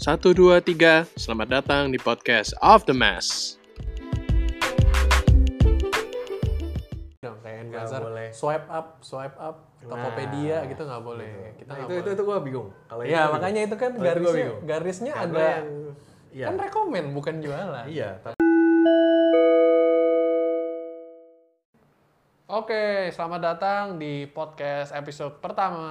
Satu, dua, tiga. Selamat datang di podcast of the Mass. kayak boleh. swipe up swipe up Tokopedia gitu nggak boleh kita Nah, itu, itu boleh itu gue bingung. Kalau itu ya bingung. makanya itu kan Kalau itu garisnya bingung. garisnya Karena ada yang- Iya. kan rekomen bukan jualan Iya, tapi oke selamat datang di podcast episode pertama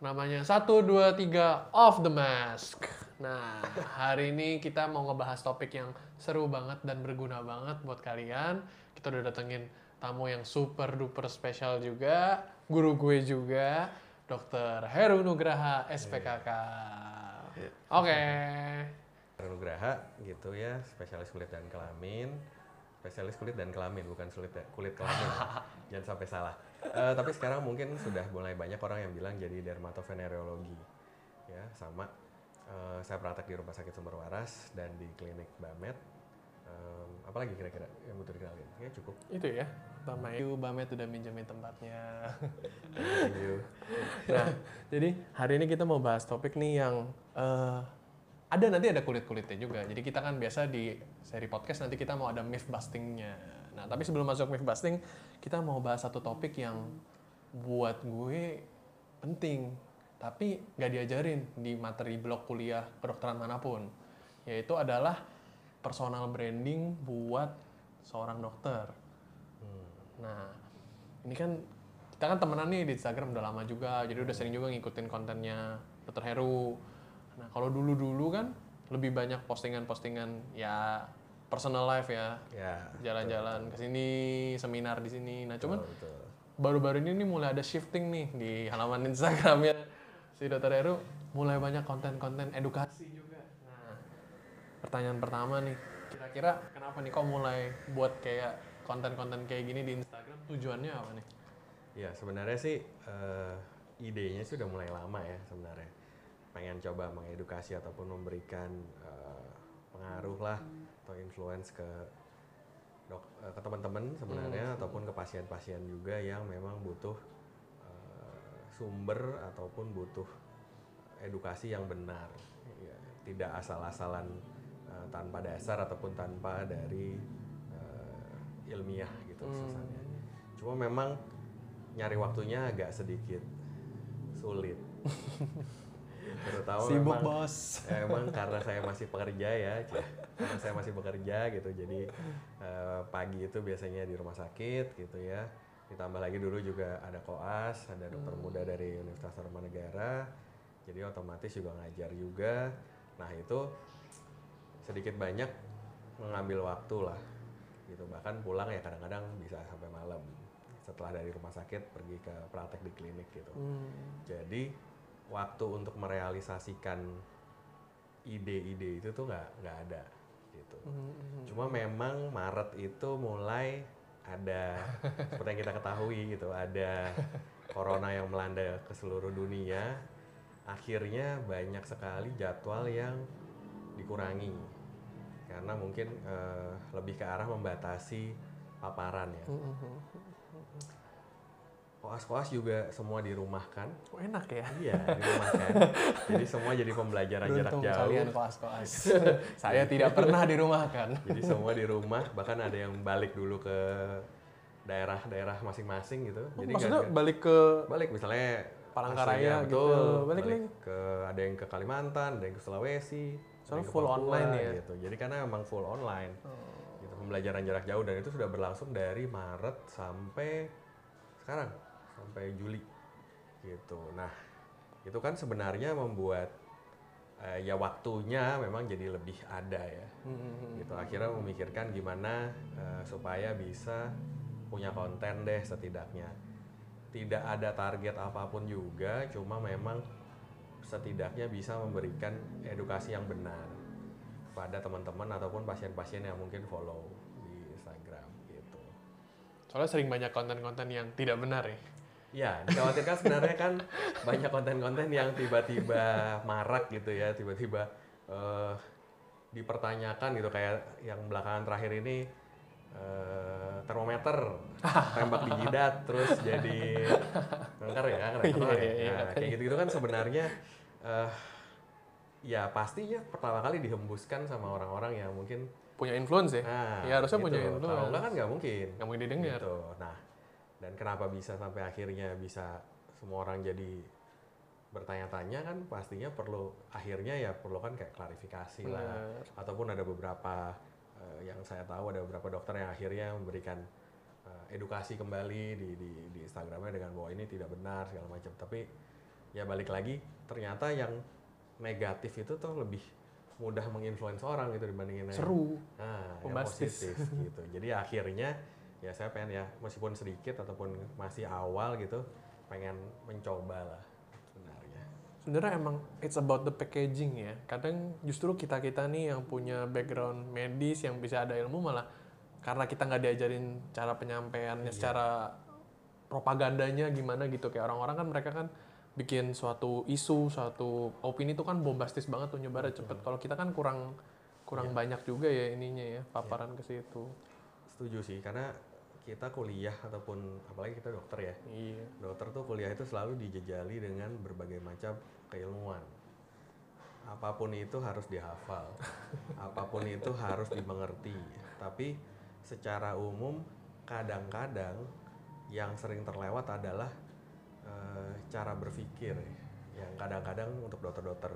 namanya 1, 2, 3 Off the Mask nah hari ini kita mau ngebahas topik yang seru banget dan berguna banget buat kalian kita udah datengin tamu yang super duper spesial juga guru gue juga Dr. Heru Nugraha SPKK oke Nugraha gitu ya, spesialis kulit dan kelamin. Spesialis kulit dan kelamin, bukan sulit kulit kelamin. Jangan sampai salah. Eh, tapi sekarang mungkin sudah mulai banyak orang yang bilang jadi dermatovenerologi. Ya, sama. Eh, saya praktek di Rumah Sakit Sumber Waras dan di klinik Bamet. Em, apalagi kira-kira yang butuh dikenalin? Ya cukup. itu ya pertama itu Bamet udah minjemin tempatnya Thank you. Nah, jadi hari ini kita mau bahas topik nih yang eh, ada nanti ada kulit-kulitnya juga. Jadi kita kan biasa di seri podcast nanti kita mau ada myth bustingnya. Nah, tapi sebelum masuk myth busting, kita mau bahas satu topik yang buat gue penting, tapi nggak diajarin di materi blok kuliah kedokteran mana pun. Yaitu adalah personal branding buat seorang dokter. Nah, ini kan kita kan temenan nih di Instagram udah lama juga, jadi udah sering juga ngikutin kontennya Dr. Heru. Nah, kalau dulu-dulu kan lebih banyak postingan-postingan ya personal life ya, Ya. jalan-jalan ke sini, seminar di sini. Nah, cuman baru-baru ini nih mulai ada shifting nih di halaman Instagramnya si Dr. Heru mulai banyak konten-konten edukasi juga. Nah, pertanyaan pertama nih, kira-kira kenapa nih kok mulai buat kayak konten-konten kayak gini di Instagram? Tujuannya apa nih? Ya sebenarnya sih eh, idenya sih udah mulai lama ya sebenarnya. Pengen coba mengedukasi ataupun memberikan eh, pengaruh lah atau influence ke dok eh, ke teman-teman sebenarnya ataupun ke pasien-pasien juga yang memang butuh eh, sumber ataupun butuh edukasi yang benar. Ya, tidak asal-asalan eh, tanpa dasar ataupun tanpa dari eh, ilmiah gitu susahnya. Cuma memang nyari waktunya agak sedikit sulit. Terutama Sibuk memang, bos. emang karena saya masih pekerja ya, karena saya masih bekerja gitu, jadi eh, pagi itu biasanya di rumah sakit gitu ya. Ditambah lagi dulu juga ada koas, ada dokter muda dari Universitas Tarumanegara, jadi otomatis juga ngajar juga. Nah itu sedikit banyak mengambil waktu lah, gitu. Bahkan pulang ya kadang-kadang bisa sampai malam setelah dari rumah sakit pergi ke praktek di klinik gitu. Jadi waktu untuk merealisasikan ide-ide itu tuh nggak nggak ada gitu. Cuma memang Maret itu mulai ada seperti yang kita ketahui gitu, ada corona yang melanda ke seluruh dunia. Akhirnya banyak sekali jadwal yang dikurangi karena mungkin eh, lebih ke arah membatasi paparan ya. Koas-koas juga semua dirumahkan. Oh, enak ya. Iya, dirumahkan. jadi semua jadi pembelajaran jarak Beruntung jauh. kalian koas-koas. Saya tidak pernah dirumahkan. Jadi semua di rumah, bahkan ada yang balik dulu ke daerah-daerah masing-masing gitu. Oh, jadi maksudnya nggak- balik ke balik misalnya Palangkaraya gitu, betul, balik lagi. ke ada yang ke Kalimantan, ada yang ke Sulawesi, Soalnya full Papua, online ya? Oh. gitu. Jadi karena emang full online. Gitu, pembelajaran jarak jauh dan itu sudah berlangsung dari Maret sampai sekarang, sampai Juli. Gitu. Nah, itu kan sebenarnya membuat eh, ya waktunya memang jadi lebih ada ya Hmm, gitu akhirnya memikirkan gimana eh, supaya bisa punya konten deh setidaknya tidak ada target apa pun juga cuma memang setidaknya bisa memberikan edukasi yang benar pada teman-teman ataupun pasien-pasien yang mungkin follow di Instagram gitu Soalnya sering banyak konten-konten yang tidak benar ya. Ya, dikhawatirkan sebenarnya kan banyak konten-konten yang tiba-tiba marak gitu ya, tiba-tiba eh, dipertanyakan gitu kayak yang belakangan terakhir ini eh, termometer tembak di jidat terus jadi kanker ya kanker iya, iya. Nah, kayak gitu-gitu kan sebenarnya eh, ya pastinya pertama kali dihembuskan sama orang-orang yang mungkin Punya influence ya? nah ya harusnya gitu. punya Kalau influence. enggak kan nggak mungkin Nggak mungkin didengar. gitu. Nah, dan kenapa bisa sampai akhirnya bisa semua orang jadi bertanya-tanya kan pastinya perlu akhirnya ya perlu kan kayak klarifikasi lah Benar. ataupun ada beberapa eh, yang saya tahu ada beberapa dokter yang akhirnya memberikan eh, edukasi kembali di, di di Instagramnya dengan bahwa ini tidak benar segala macam tapi ya balik lagi ternyata yang negatif itu tuh lebih mudah menginfluence orang gitu dibandingin yang Seru. Nah, yang positif gitu. Jadi akhirnya ya saya pengen ya meskipun sedikit ataupun masih awal gitu pengen mencoba lah sebenarnya. Sebenarnya emang it's about the packaging ya. Kadang justru kita-kita nih yang punya background medis yang bisa ada ilmu malah karena kita nggak diajarin cara penyampaiannya secara propagandanya gimana gitu kayak orang-orang kan mereka kan bikin suatu isu, suatu opini itu kan bombastis banget tuh nyebarnya cepet. Kalau kita kan kurang kurang banyak juga ya ininya ya paparan ke situ. Setuju sih karena kita kuliah ataupun apalagi kita dokter ya. Iya. Dokter tuh kuliah itu selalu dijejali dengan berbagai macam keilmuan. Apa pun itu harus dihafal. Apa pun itu harus dimengerti. Tapi secara umum kadang-kadang yang sering terlewat adalah eh, cara berpikir yang kadang-kadang untuk dokter-dokter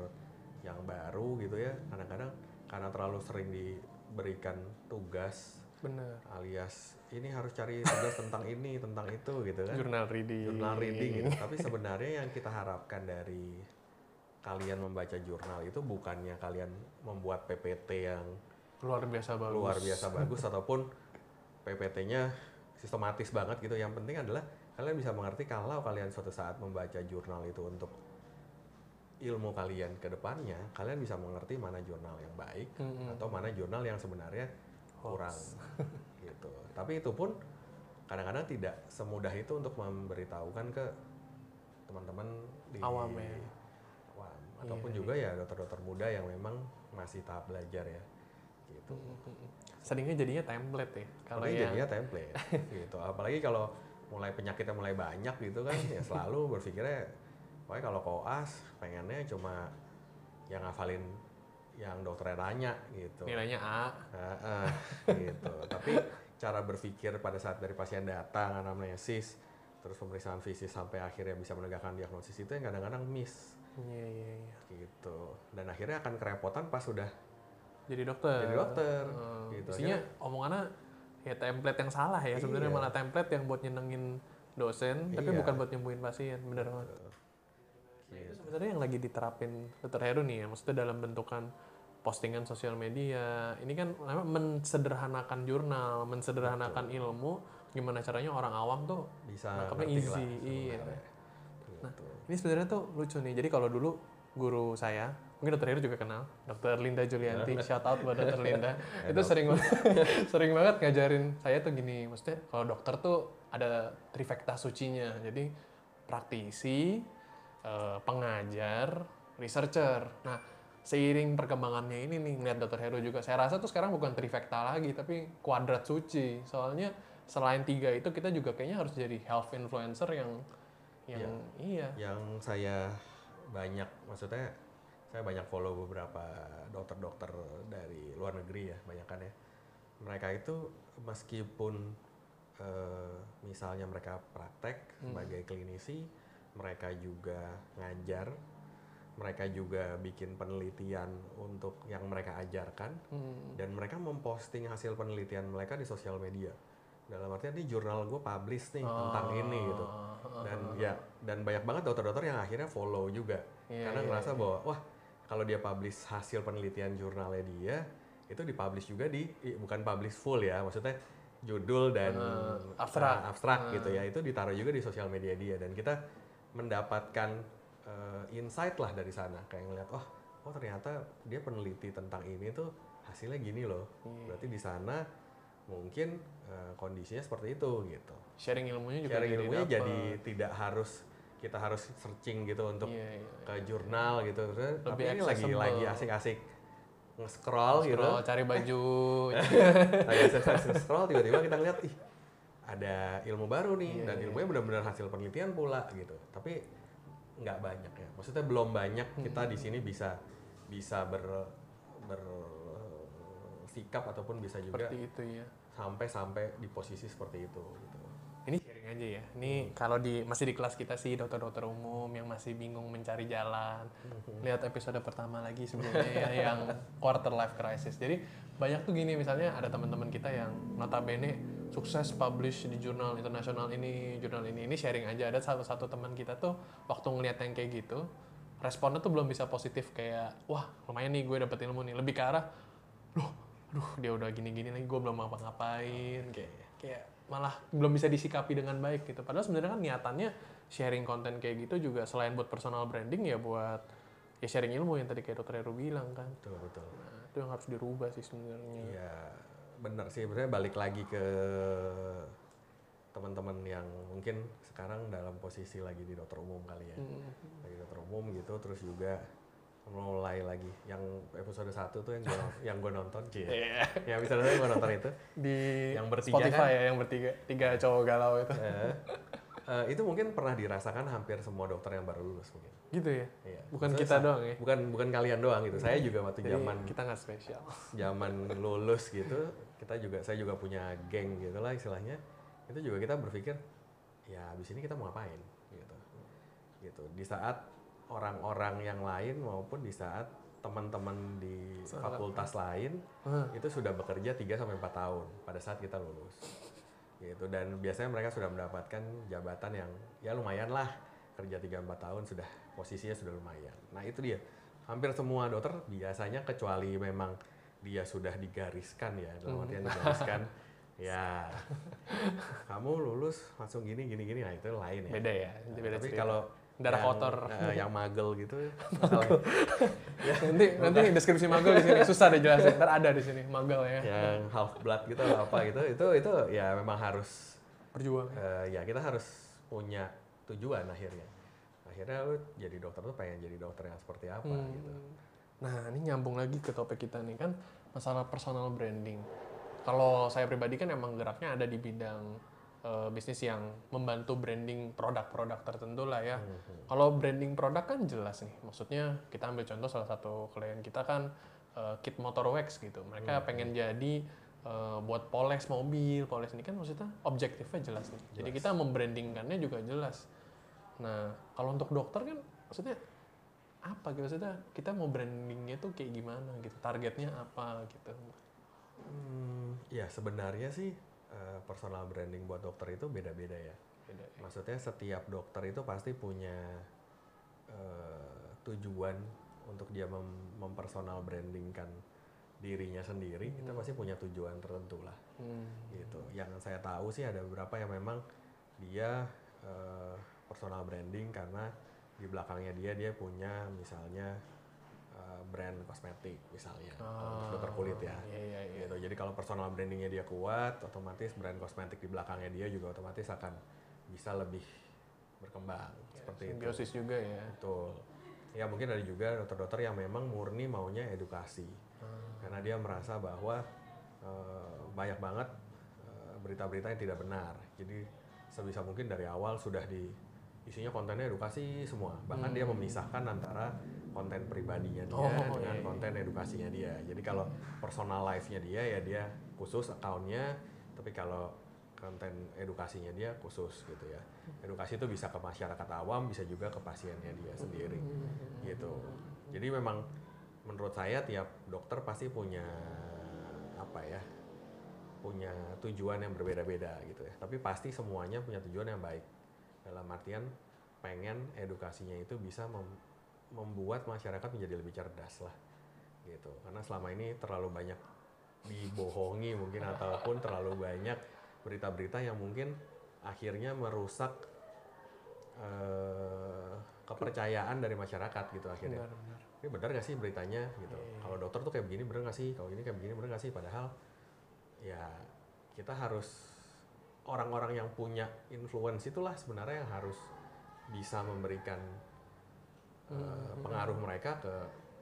yang baru gitu ya kadang-kadang karena terlalu sering diberikan tugas Bener. alias ini harus cari tugas tentang ini tentang itu gitu kan Jurnal reading. jurnal reading gitu. Tapi sebenarnya yang kita harapkan dari kalian membaca jurnal itu bukannya kalian membuat PPT yang Luar biasa bagus. luar biasa bagus ataupun PPT-nya sistematis banget gitu. Yang penting adalah kalian bisa mengerti kalau kalian suatu saat membaca jurnal itu untuk ilmu kalian ke depannya, kalian bisa mengerti mana jurnal yang baik Mm-mm. atau mana jurnal yang sebenarnya kurang gitu. Tapi itu pun kadang-kadang tidak semudah itu untuk memberitahukan ke teman-teman di Awam ya. awam. ataupun juga ya dokter-dokter muda yang memang masih tahap belajar ya gitu. Seringnya jadinya template ya. Kalau yang jadinya template gitu. Apalagi kalau mulai penyakitnya mulai banyak gitu kan ya selalu berpikirnya pokoknya kalau koas pengennya cuma yang ngafalin yang dokternya tanya gitu. nilainya A, Heeh, gitu. Tapi cara berpikir pada saat dari pasien datang anamnesis terus pemeriksaan fisik sampai akhirnya bisa menegakkan diagnosis itu yang kadang-kadang miss iya iya iya. gitu. Dan akhirnya akan kerepotan pas sudah Jadi dokter. jadi dokter Hmm, gitu. Isinya omongannya ya template yang salah ya sebenarnya Iya. malah template yang buat nyenengin dosen tapi Iya. bukan buat nyembuhin pasien bener banget. Nah, sebenarnya yang lagi diterapin Dr. Heru nih ya, maksudnya dalam bentukan postingan sosial media. Ini kan namanya mensederhanakan jurnal, mensederhanakan ilmu. Gimana caranya orang awam tuh bisa ngerti lah. Iya. Gitu. Ini sebenarnya tuh lucu nih. Jadi kalau dulu guru saya, mungkin dokter Heru juga kenal, dokter Linda Julianti, shout out buat dokter Linda. itu sering banget, sering banget ngajarin saya tuh gini, maksudnya kalau dokter tuh ada trifecta sucinya. Jadi praktisi, eh, pengajar, researcher. Nah, seiring perkembangannya ini nih ngeliat dokter Heru juga, saya rasa tuh sekarang bukan trifecta lagi, tapi kuadrat suci. Soalnya selain tiga itu kita juga kayaknya harus jadi health influencer yang yang iya yang saya banyak maksudnya saya banyak follow beberapa dokter-dokter dari luar negeri ya banyak kan ya mereka itu meskipun eh, misalnya mereka praktek sebagai klinisi mereka juga ngajar mereka juga bikin penelitian untuk yang mereka ajarkan Hmm. dan mereka memposting hasil penelitian mereka di sosial media. Dalam artian ini jurnal gue publish nih tentang ini gitu. Ah, dan ya dan banyak banget dokter-dokter yang akhirnya follow juga. Iya, karena iya, ngerasa bahwa wah kalau dia publish hasil penelitian jurnalnya dia itu dipublish juga di bukan publish full ya maksudnya judul dan abstrak. uh, abstrak. gitu ya itu ditaruh juga di sosial media dia. Dan kita mendapatkan uh, insight lah dari sana. Kayak ngeliat wah oh ternyata dia peneliti tentang ini tuh hasilnya gini loh. Berarti di sana mungkin uh, kondisinya seperti itu gitu. Sharing ilmunya juga sharing jadi ilmunya dapet. jadi tidak harus kita harus searching gitu untuk Iya, iya. ke jurnal gitu. Terus, tapi Lebih ini lagi lagi asik-asik nge-scroll gitu. Scroll, cari baju. Lagi asik-asik nge-scroll tiba-tiba kita lihat ih ada ilmu baru nih Iya, dan ilmunya benar-benar hasil penelitian pula gitu tapi nggak banyak ya maksudnya belum banyak kita Hmm. di sini bisa bisa ber bersikap ataupun bisa juga Seperti itu ya. sampai sampai di posisi seperti itu gitu. Ini sharing aja ya. Ini kalau di masih di kelas kita sih dokter-dokter umum yang masih bingung mencari jalan. Lihat episode pertama lagi sebelumnya ya, yang quarter life crisis. Jadi banyak tuh gini misalnya ada teman-teman kita yang notabene sukses publish di jurnal internasional ini, jurnal ini. Ini sharing aja ada satu satu teman kita tuh waktu ngeliat yang kayak gitu, responnya tuh belum bisa positif kayak wah lumayan nih gue dapet ilmu nih. Lebih ke arah loh, aduh dia udah gini-gini lagi gue belum apa-ngapain kayak kayak malah belum bisa disikapi dengan baik gitu. Padahal sebenarnya kan niatannya sharing konten kayak gitu juga selain buat personal branding ya buat ya sharing ilmu yang tadi kayak dokter Heru bilang kan. Betul betul. Nah, itu yang harus dirubah sih sebenarnya. Iya, benar sih. Sebenarnya balik lagi ke teman-teman yang mungkin sekarang dalam posisi lagi di dokter umum kali ya. Hmm. Lagi dokter umum gitu, terus juga mulai lagi yang episode 1 tuh yang gue yang gue nonton Cie. Iya. yang episode satu gue nonton itu Di Yang bertiga Spotify kan? ya yang bertiga, tiga cowok galau itu. eh, eh, itu mungkin pernah dirasakan hampir semua dokter yang baru lulus mungkin. Gitu ya. Iya. Bukan Maksudnya kita doang ya. Bukan bukan kalian doang gitu. Saya juga waktu zaman kita nggak spesial. zaman lulus gitu kita juga saya juga punya geng gitu lah istilahnya itu juga kita berpikir ya abis ini kita mau ngapain gitu gitu di saat orang-orang yang lain maupun di saat teman-teman di fakultas lain Hah. itu sudah bekerja 3 sampai 4 tahun pada saat kita lulus gitu. Dan biasanya mereka sudah mendapatkan jabatan yang ya lumayan lah. Kerja 3 4 tahun sudah posisinya sudah lumayan. Nah itu dia. Hampir semua dokter biasanya kecuali memang dia sudah digariskan ya dalam artian digariskan ya kamu lulus langsung gini gini gini. Nah itu lain ya. Beda ya. Itu beda tapi kalau Darah yang, kotor. eh, yang magel gitu masalah nanti nanti deskripsi magel di sini susah deh jelasin. Ntar ada di sini magel ya. yang half blood gitu atau apa gitu itu itu ya memang harus Perjuang. eh, ya kita harus punya tujuan akhirnya akhirnya lu jadi dokter tuh pengen jadi dokter yang seperti apa Hmm. gitu Nah, ini nyambung lagi ke topik kita nih kan masalah personal branding. Kalau saya pribadi kan emang geraknya ada di bidang eh, bisnis yang membantu branding produk-produk tertentu lah ya. Kalau branding produk kan jelas nih. Maksudnya kita ambil contoh salah satu klien kita kan eh, Kit Motor Wax gitu. Mereka pengen jadi eh, buat poles mobil, poles ini kan maksudnya objektifnya jelas nih. Jadi kita membrandingkannya juga jelas. Nah, kalau untuk dokter kan maksudnya apa gitu maksudnya kita mau brandingnya tuh kayak gimana gitu targetnya apa gitu Hmm, ya sebenarnya sih eh, personal branding buat dokter itu beda-beda ya beda ya. maksudnya setiap dokter itu pasti punya eh, tujuan untuk dia mem- mempersonal brandingkan dirinya sendiri kita pasti punya tujuan tertentu lah Hmm. gitu. Yang saya tahu sih ada beberapa yang memang dia eh, personal branding karena di belakangnya dia dia punya misalnya eh, brand kosmetik misalnya untuk dokter kulit ya. iya iya iya Gitu. Jadi kalau personal brandingnya dia kuat, otomatis brand kosmetik di belakangnya dia juga otomatis akan bisa lebih berkembang seperti itu. simbiosis juga ya Betul. Ya mungkin ada juga dokter-dokter yang memang murni maunya edukasi. Karena dia merasa bahwa eh, banyak banget eh, berita-berita yang tidak benar. Jadi sebisa mungkin dari awal sudah di isinya kontennya edukasi semua. Bahkan dia memisahkan antara konten pribadinya dia Oh, dengan iya, iya. konten edukasinya dia. Jadi kalau personal life-nya dia ya dia khusus account-nya, tapi kalau konten edukasinya dia khusus gitu ya. Edukasi itu bisa ke masyarakat awam, bisa juga ke pasiennya dia sendiri gitu. Jadi memang menurut saya tiap dokter pasti punya apa ya? punya tujuan yang berbeda-beda gitu ya. Tapi pasti semuanya punya tujuan yang baik. Dalam artian pengen edukasinya itu bisa mem- membuat masyarakat menjadi lebih cerdas lah gitu. Karena selama ini terlalu banyak dibohongi mungkin ataupun terlalu banyak berita-berita yang mungkin akhirnya merusak eh, kepercayaan dari masyarakat gitu akhirnya. benar benar Ini benar gak sih beritanya gitu? Kalau dokter tuh kayak begini bener gak sih? Kalau ini kayak begini bener gak sih? Padahal ya kita harus orang-orang yang punya influence itulah sebenarnya yang harus bisa memberikan eh, pengaruh mereka ke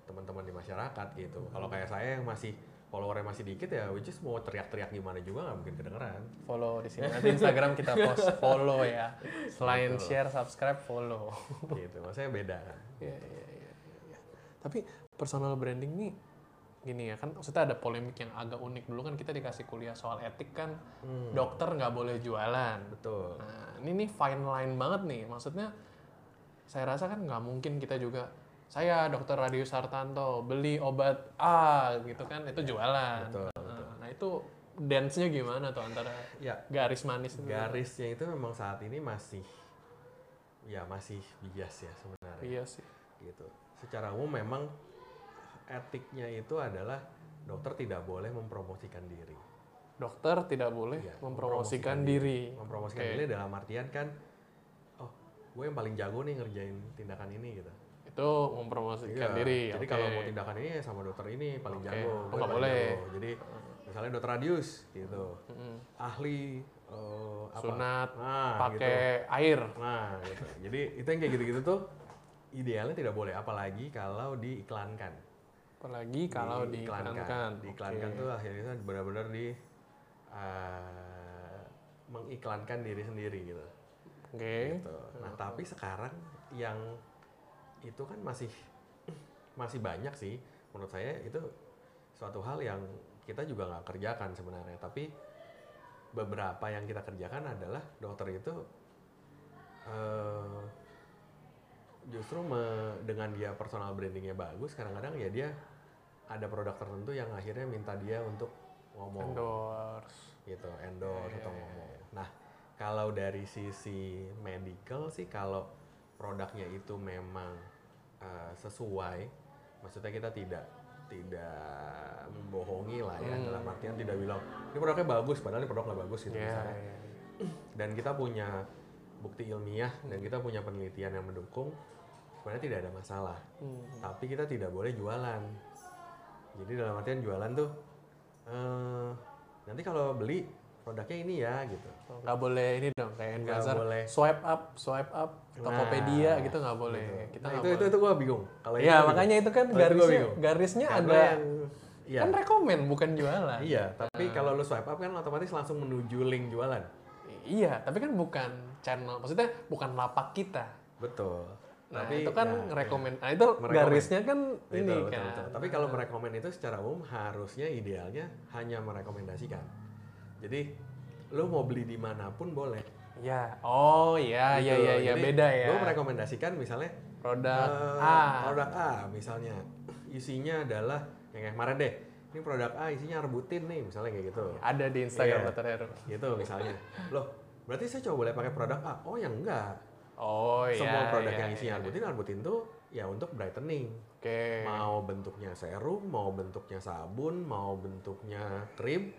teman-teman di masyarakat gitu. Kalau kayak saya yang masih followernya masih dikit ya, which is mau teriak-teriak gimana juga nggak mungkin kedengeran. follow di sini nanti Instagram kita post follow ya selain Betul. share subscribe follow gitu, maksudnya beda kan. Iya, iya, iya, iya. Tapi personal branding nih gini ya kan maksudnya ada polemik yang agak unik dulu kan kita dikasih kuliah soal etik kan dokter nggak boleh jualan Betul. Nah, ini nih fine line banget nih. Maksudnya saya rasa kan nggak mungkin kita juga saya dokter Radius Hartanto beli obat A gitu kan itu jualan. Betul, Nah, Nah, itu dance-nya gimana tuh antara Ya, garis manis itu? garisnya itu memang saat ini masih ya masih bias ya sebenarnya. Iya sih. gitu. Secara umum memang etiknya itu adalah dokter tidak boleh mempromosikan diri. Dokter tidak boleh Iya, mempromosikan mempromosikan diri. Mempromosikan Oke. diri dalam artian kan, gue yang paling jago nih ngerjain tindakan ini gitu. Itu mempromosikan Iya, diri. Jadi oke. kalau mau tindakan ini sama dokter ini paling Oke, jago. oh, gue paling boleh. jago. Jadi misalnya dokter radius gitu, Mm-mm. ahli eh, apa? Sunat, Nah, pakai gitu. air. Nah, gitu. Jadi itu yang kayak gitu-gitu tuh idealnya tidak boleh apalagi kalau diiklankan. Apalagi kalau diiklankan. Diiklankan Oke. tuh akhirnya benar-benar di eh, mengiklankan diri sendiri gitu. Oke. Gitu. Nah, tapi sekarang yang itu kan masih masih banyak sih menurut saya itu suatu hal yang kita juga nggak kerjakan sebenarnya tapi beberapa yang kita kerjakan adalah dokter itu eh, justru me- dengan dia personal brandingnya bagus kadang-kadang ya dia ada produk tertentu yang akhirnya minta dia untuk ngomong Endorse. gitu endorse Iya, atau iya, ngomong. Nah kalau dari sisi medical sih kalau produknya itu memang uh, sesuai, maksudnya kita tidak tidak membohongi lah ya Hmm. dalam artian tidak bilang ini produknya bagus padahal ini produk nggak bagus gitu Iya, misalnya. iya. Dan kita punya bukti ilmiah dan kita punya penelitian yang mendukung sebenarnya tidak ada masalah. Hmm. Tapi kita tidak boleh jualan. Jadi dalam artian jualan tuh eh nanti kalau beli produknya ini ya gitu. Nggak boleh ini dong kayak Nggak Engazer boleh. swipe up swipe up Tokopedia Nah, gitu nggak boleh kita Nah, itu, itu boleh itu gua bingung. Kalau ya makanya itu kan Kalau itu garisnya garisnya Karena ada yang iya. kan rekomen bukan jualan Iya, tapi kalau lu swipe up kan otomatis langsung menuju link jualan. iya tapi kan bukan channel maksudnya bukan lapak kita Betul. nah tapi itu kan ya, rekomen nah itu Merekomen. garisnya kan Betul, ini betul, kan betul. Tapi kalau merekomen itu secara umum harusnya idealnya hanya merekomendasikan. Jadi lu mau beli di mana pun boleh. ya oh iya iya Gitu. iya iya Jadi, beda ya Lu merekomendasikan misalnya produk eh, A produk A misalnya isinya adalah yang kayak kemarin deh. Ini produk A isinya arbutin nih misalnya kayak gitu. ada di Instagram Iya. Dr. Heru Gitu misalnya. Loh, berarti saya coba boleh pakai produk A? Oh, yang enggak. oh iya Semua produk iya, yang isinya iya. arbutin, arbutin tuh ya untuk brightening. oke Mau bentuknya serum, mau bentuknya sabun, mau bentuknya krim.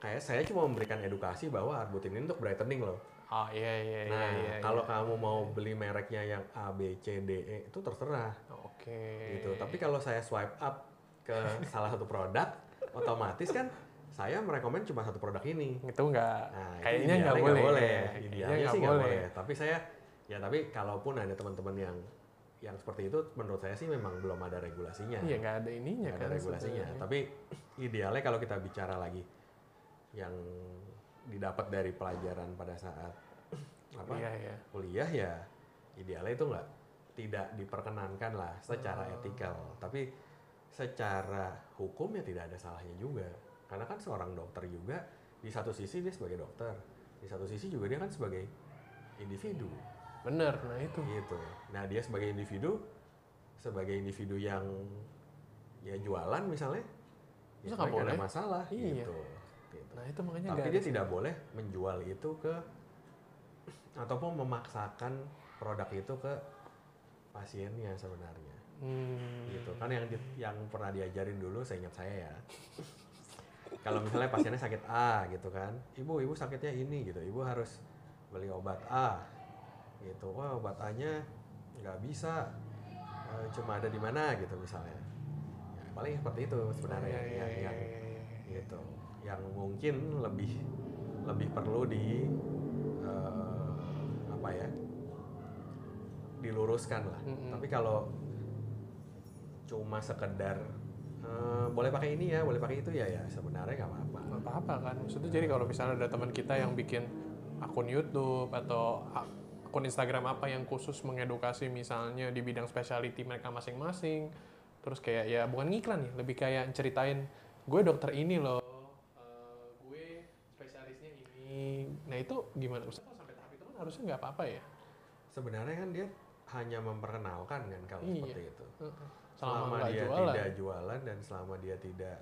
Kayak saya cuma memberikan edukasi bahwa arbutin ini untuk brightening loh. oh iya iya iya Nah, iya, kalau iya. kamu mau beli mereknya yang A, B, C, D, E itu terserah oke gitu. Tapi kalau saya swipe up ke salah satu produk, otomatis kan saya merekomend cuma satu produk ini. itu nggak Nah, itu kayaknya nggak boleh, boleh. Idealnya sih nggak boleh. boleh. Tapi saya ya tapi kalaupun ada teman-teman yang yang seperti itu menurut saya sih memang belum ada regulasinya. Iya nggak ada ininya Nggak kan ada regulasinya. sebenarnya. Tapi idealnya kalau kita bicara lagi yang didapat dari pelajaran pada saat apa Iya iya. kuliah ya idealnya itu nggak tidak diperkenankan lah secara Oh. etikal. Tapi secara hukum ya tidak ada salahnya juga. Karena kan seorang dokter juga di satu sisi dia sebagai dokter, di satu sisi juga dia kan sebagai individu Bener, nah itu. gitu. Nah dia sebagai individu, sebagai individu yang ya jualan misalnya, Masa ya nggak nggak ada boleh? masalah Iya. gitu. Gitu. Nah itu makanya Tapi dia tidak boleh menjual itu ke ataupun memaksakan produk itu ke pasiennya sebenarnya. Hmm, Gitu kan yang di- yang pernah diajarin dulu saya ingat saya ya. Kalau misalnya pasiennya sakit A gitu kan, ibu ibu sakitnya ini gitu, ibu harus beli obat A gitu. Wah obat A-nya nggak bisa, eh, cuma ada di mana gitu misalnya. Ya, paling seperti itu sebenarnya Iya, iya, yang, iya, iya, iya. gitu yang mungkin lebih lebih perlu di eh, apa ya diluruskan lah Mm-mm. tapi kalau cuma sekedar eh, boleh pakai ini ya boleh pakai itu ya ya sebenarnya nggak apa-apa Nggak apa-apa kan. Maksudnya jadi kalau misalnya ada teman kita yang bikin akun YouTube atau akun Instagram apa yang khusus mengedukasi misalnya di bidang specialty mereka masing-masing, terus kayak ya bukan ngiklan ya lebih kayak ceritain gue dokter ini loh spesialisnya ini nah itu gimana Ustaz kalau sampai tahap itu kan harusnya nggak apa-apa ya Sebenarnya kan dia hanya memperkenalkan kan kalau Iya. seperti itu. Selama, selama dia jualan tidak jualan dan selama dia tidak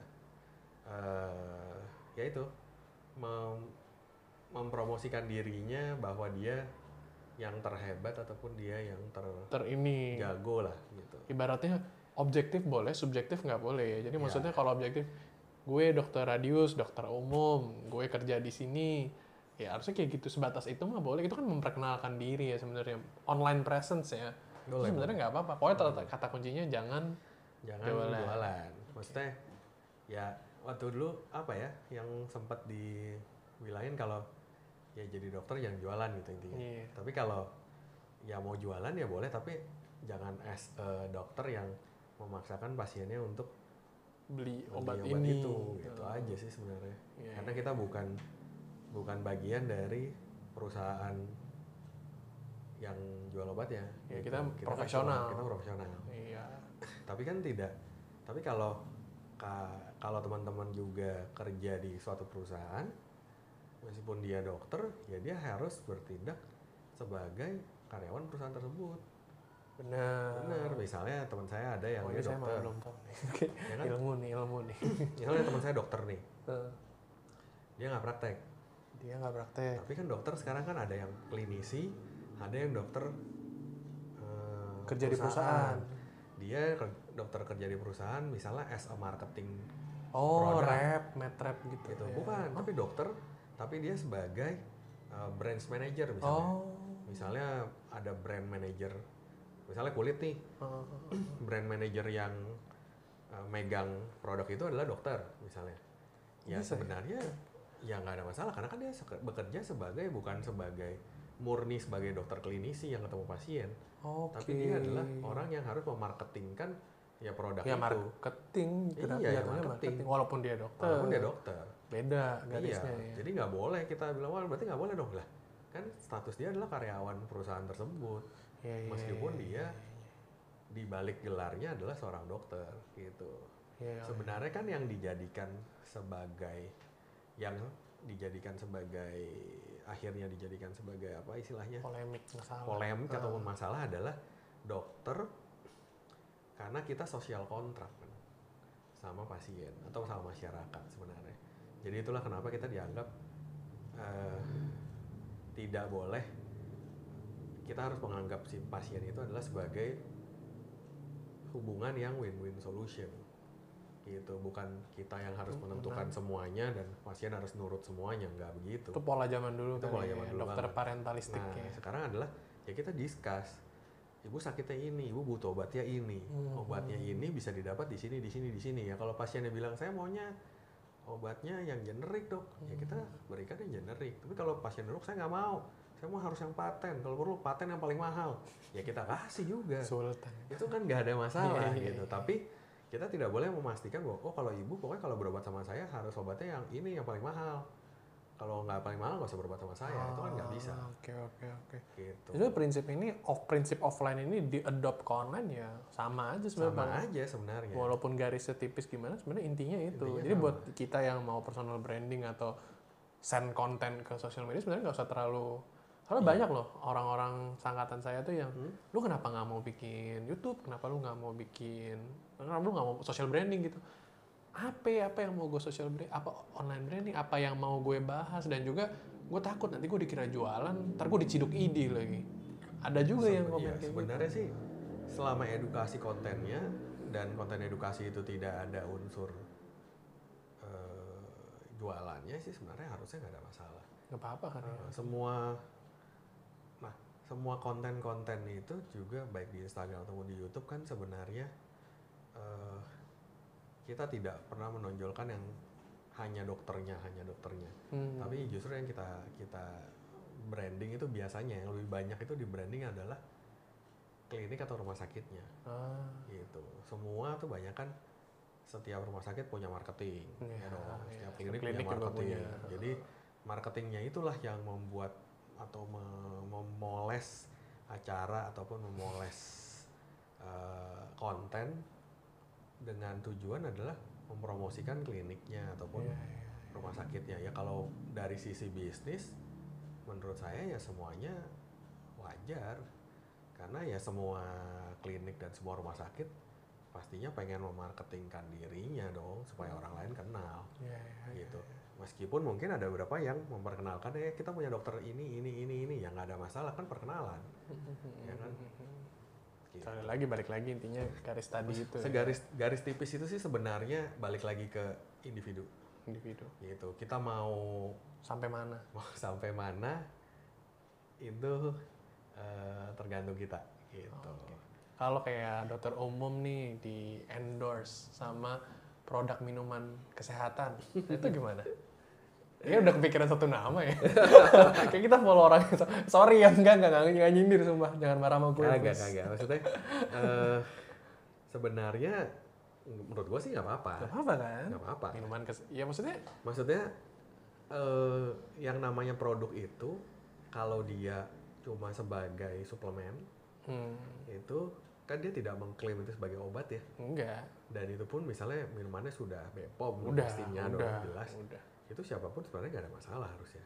eh ya itu mem- mempromosikan dirinya bahwa dia yang terhebat ataupun dia yang ter ini terjago lah gitu. ibaratnya objektif boleh subjektif nggak boleh ya jadi Ya. maksudnya kalau objektif gue dokter radius dokter umum gue kerja di sini. Ya harusnya kayak gitu. Sebatas itu mah boleh. Itu kan memperkenalkan diri ya sebenarnya. Online presence ya. Boleh, sebenarnya nggak apa-apa. Pokoknya kata, kata kuncinya jangan Jangan Jualan. jualan. Maksudnya ya waktu dulu apa ya yang sempat dibilangin kalau ya jadi dokter yang jualan gitu intinya. Iya. Tapi kalau ya mau jualan ya boleh tapi jangan as a dokter yang memaksakan pasiennya untuk beli beli obat, ini itu gitu Oh. aja sih sebenarnya. Iya, Karena kita bukan bukan bagian dari perusahaan yang jual obatnya. Ya, gitu. kita kan profesional. kita profesional. iya tapi kan tidak tapi kalau ka- kalau teman-teman juga kerja di suatu perusahaan meskipun dia dokter ya dia harus bertindak sebagai karyawan perusahaan tersebut benar. Benar misalnya teman saya ada yang oh, dia ini saya dokter. belum tahu nih Ya kan? ilmu nih ilmu nih. Misalnya teman saya dokter nih. Dia nggak praktek. Dia nggak praktek. Tapi kan dokter sekarang kan ada yang klinisi ada yang dokter eh, kerja di perusahaan. dia dokter kerja di perusahaan misalnya as a marketing oh Produk. rep metrep gitu gitu. ya. bukan tapi dokter tapi dia sebagai uh, branch manager misalnya. Oh. Misalnya ada brand manager misalnya kulit nih Oh, brand manager yang uh, megang produk itu adalah dokter misalnya. Ya Bisa ya? sebenarnya ya nggak ada masalah karena kan dia bekerja sebagai bukan sebagai murni sebagai dokter klinisi yang ketemu pasien. Oke tapi dia adalah orang yang harus memarketingkan ya produk ya itu. marketing gerak- Iya, ya jatuhnya marketing. walaupun dia dokter. Walaupun dia dokter. Beda Iya, garisnya ya. jadi nggak boleh kita bilang wah berarti nggak boleh dong. Lah. Kan status dia adalah karyawan perusahaan tersebut, Iya, iya, meskipun iya, dia di balik gelarnya adalah seorang dokter gitu. iya, iya. Sebenarnya kan yang dijadikan sebagai yang dijadikan sebagai akhirnya dijadikan sebagai apa istilahnya polemik masalah polemik ataupun masalah adalah dokter karena kita sosial kontrak kan, sama pasien atau sama masyarakat sebenarnya. Jadi itulah kenapa kita dianggap eh, tidak boleh kita harus menganggap si pasien itu adalah sebagai hubungan yang win-win solution gitu bukan kita yang harus menentukan semuanya dan pasien harus nurut semuanya nggak begitu itu pola zaman dulu Itu pola ya, zaman dulu dokter banget. parentalistik Nah, ya. sekarang adalah ya kita discuss. Ibu sakitnya ini, ibu butuh obatnya ini. Hmm. Obatnya ini bisa didapat di sini, di sini, di sini. Ya kalau pasiennya bilang saya maunya obatnya yang generik dok, ya kita Hmm. berikan yang generik. Tapi kalau pasien dok saya nggak mau, saya mau harus yang paten. Kalau perlu paten yang paling mahal, ya kita kasih juga. Sultan Itu kan nggak ada masalah Iya, iya, gitu. iya. Tapi kita tidak boleh memastikan bahwa oh kalau ibu pokoknya kalau berobat sama saya harus obatnya yang ini yang paling mahal. Kalau nggak paling mahal nggak usah berobat sama saya, itu kan nggak bisa. Ah, oke oke oke Gitu. jadi prinsip ini off prinsip offline ini di adopt ke online ya sama aja sebenarnya sama aja sebenarnya walaupun garisnya tipis gimana sebenarnya intinya itu Intinya jadi sama. buat kita yang mau personal branding atau send konten ke sosial media sebenarnya nggak usah terlalu soalnya Iya. banyak loh orang-orang sangkatan saya tuh yang Hmm? lu kenapa nggak mau bikin YouTube? Kenapa lu nggak mau bikin kenapa lu nggak mau social branding? Gitu. Apa ya, apa yang mau gue social branding apa online branding? Apa yang mau gue bahas? Dan juga gue takut nanti gue dikira jualan ntar gue diciduk ide lagi. Ada juga yang komen iya, kayak gitu. sebenarnya sih selama edukasi kontennya dan konten edukasi itu tidak ada unsur eh, jualannya sih sebenarnya harusnya nggak ada masalah. Nggak apa-apa kan ya. Eh, semua semua konten-konten itu juga baik di Instagram ataupun di YouTube kan sebenarnya eh, kita tidak pernah menonjolkan yang hanya dokternya hanya dokternya Hmm. tapi justru yang kita kita branding itu biasanya yang lebih banyak itu di branding adalah klinik atau rumah sakitnya Ah, gitu semua tuh banyak kan setiap rumah sakit punya marketing Iya, ya dong iya. setiap Setiap klinik, klinik punya marketing punya. jadi marketingnya itulah yang membuat atau me- memoles acara ataupun memoles eh, konten dengan tujuan adalah mempromosikan kliniknya ataupun Iya, iya. rumah sakitnya. Ya kalau dari sisi bisnis menurut saya ya semuanya wajar. Karena ya semua klinik dan semua rumah sakit pastinya pengen memarketingkan dirinya dong supaya orang lain kenal. Iya, iya, gitu meskipun mungkin ada beberapa yang memperkenalkan ya kita punya dokter ini ini ini ini. Yang nggak ada masalah kan perkenalan. Ya kan? Gitu. Sekali lagi balik lagi intinya garis tadi itu ya, segaris garis tipis itu sih sebenarnya balik lagi ke individu. Individu. gitu. Kita mau Sampai mana? mau sampai mana itu eh, tergantung kita. Gitu. Kalau kayak dokter umum nih di endorse sama produk minuman kesehatan, itu gimana? Ya udah kepikiran satu nama ya. Kayak kita follow orang. Sorry ya, enggak, enggak, enggak, enggak nyindir sumpah. Jangan marah sama gue. kagak please. kagak maksudnya eh, sebenarnya menurut gua sih nggak apa-apa Gak apa-apa kan? nggak apa-apa Minuman kes... Ya maksudnya, maksudnya eh, yang namanya produk itu kalau dia cuma sebagai suplemen hmm, itu kan dia tidak mengklaim itu sebagai obat ya enggak. dan itu pun misalnya minumannya sudah BPOM Udah, pastinya udah, dong jelas udah. Itu siapa pun sebenarnya nggak ada masalah harusnya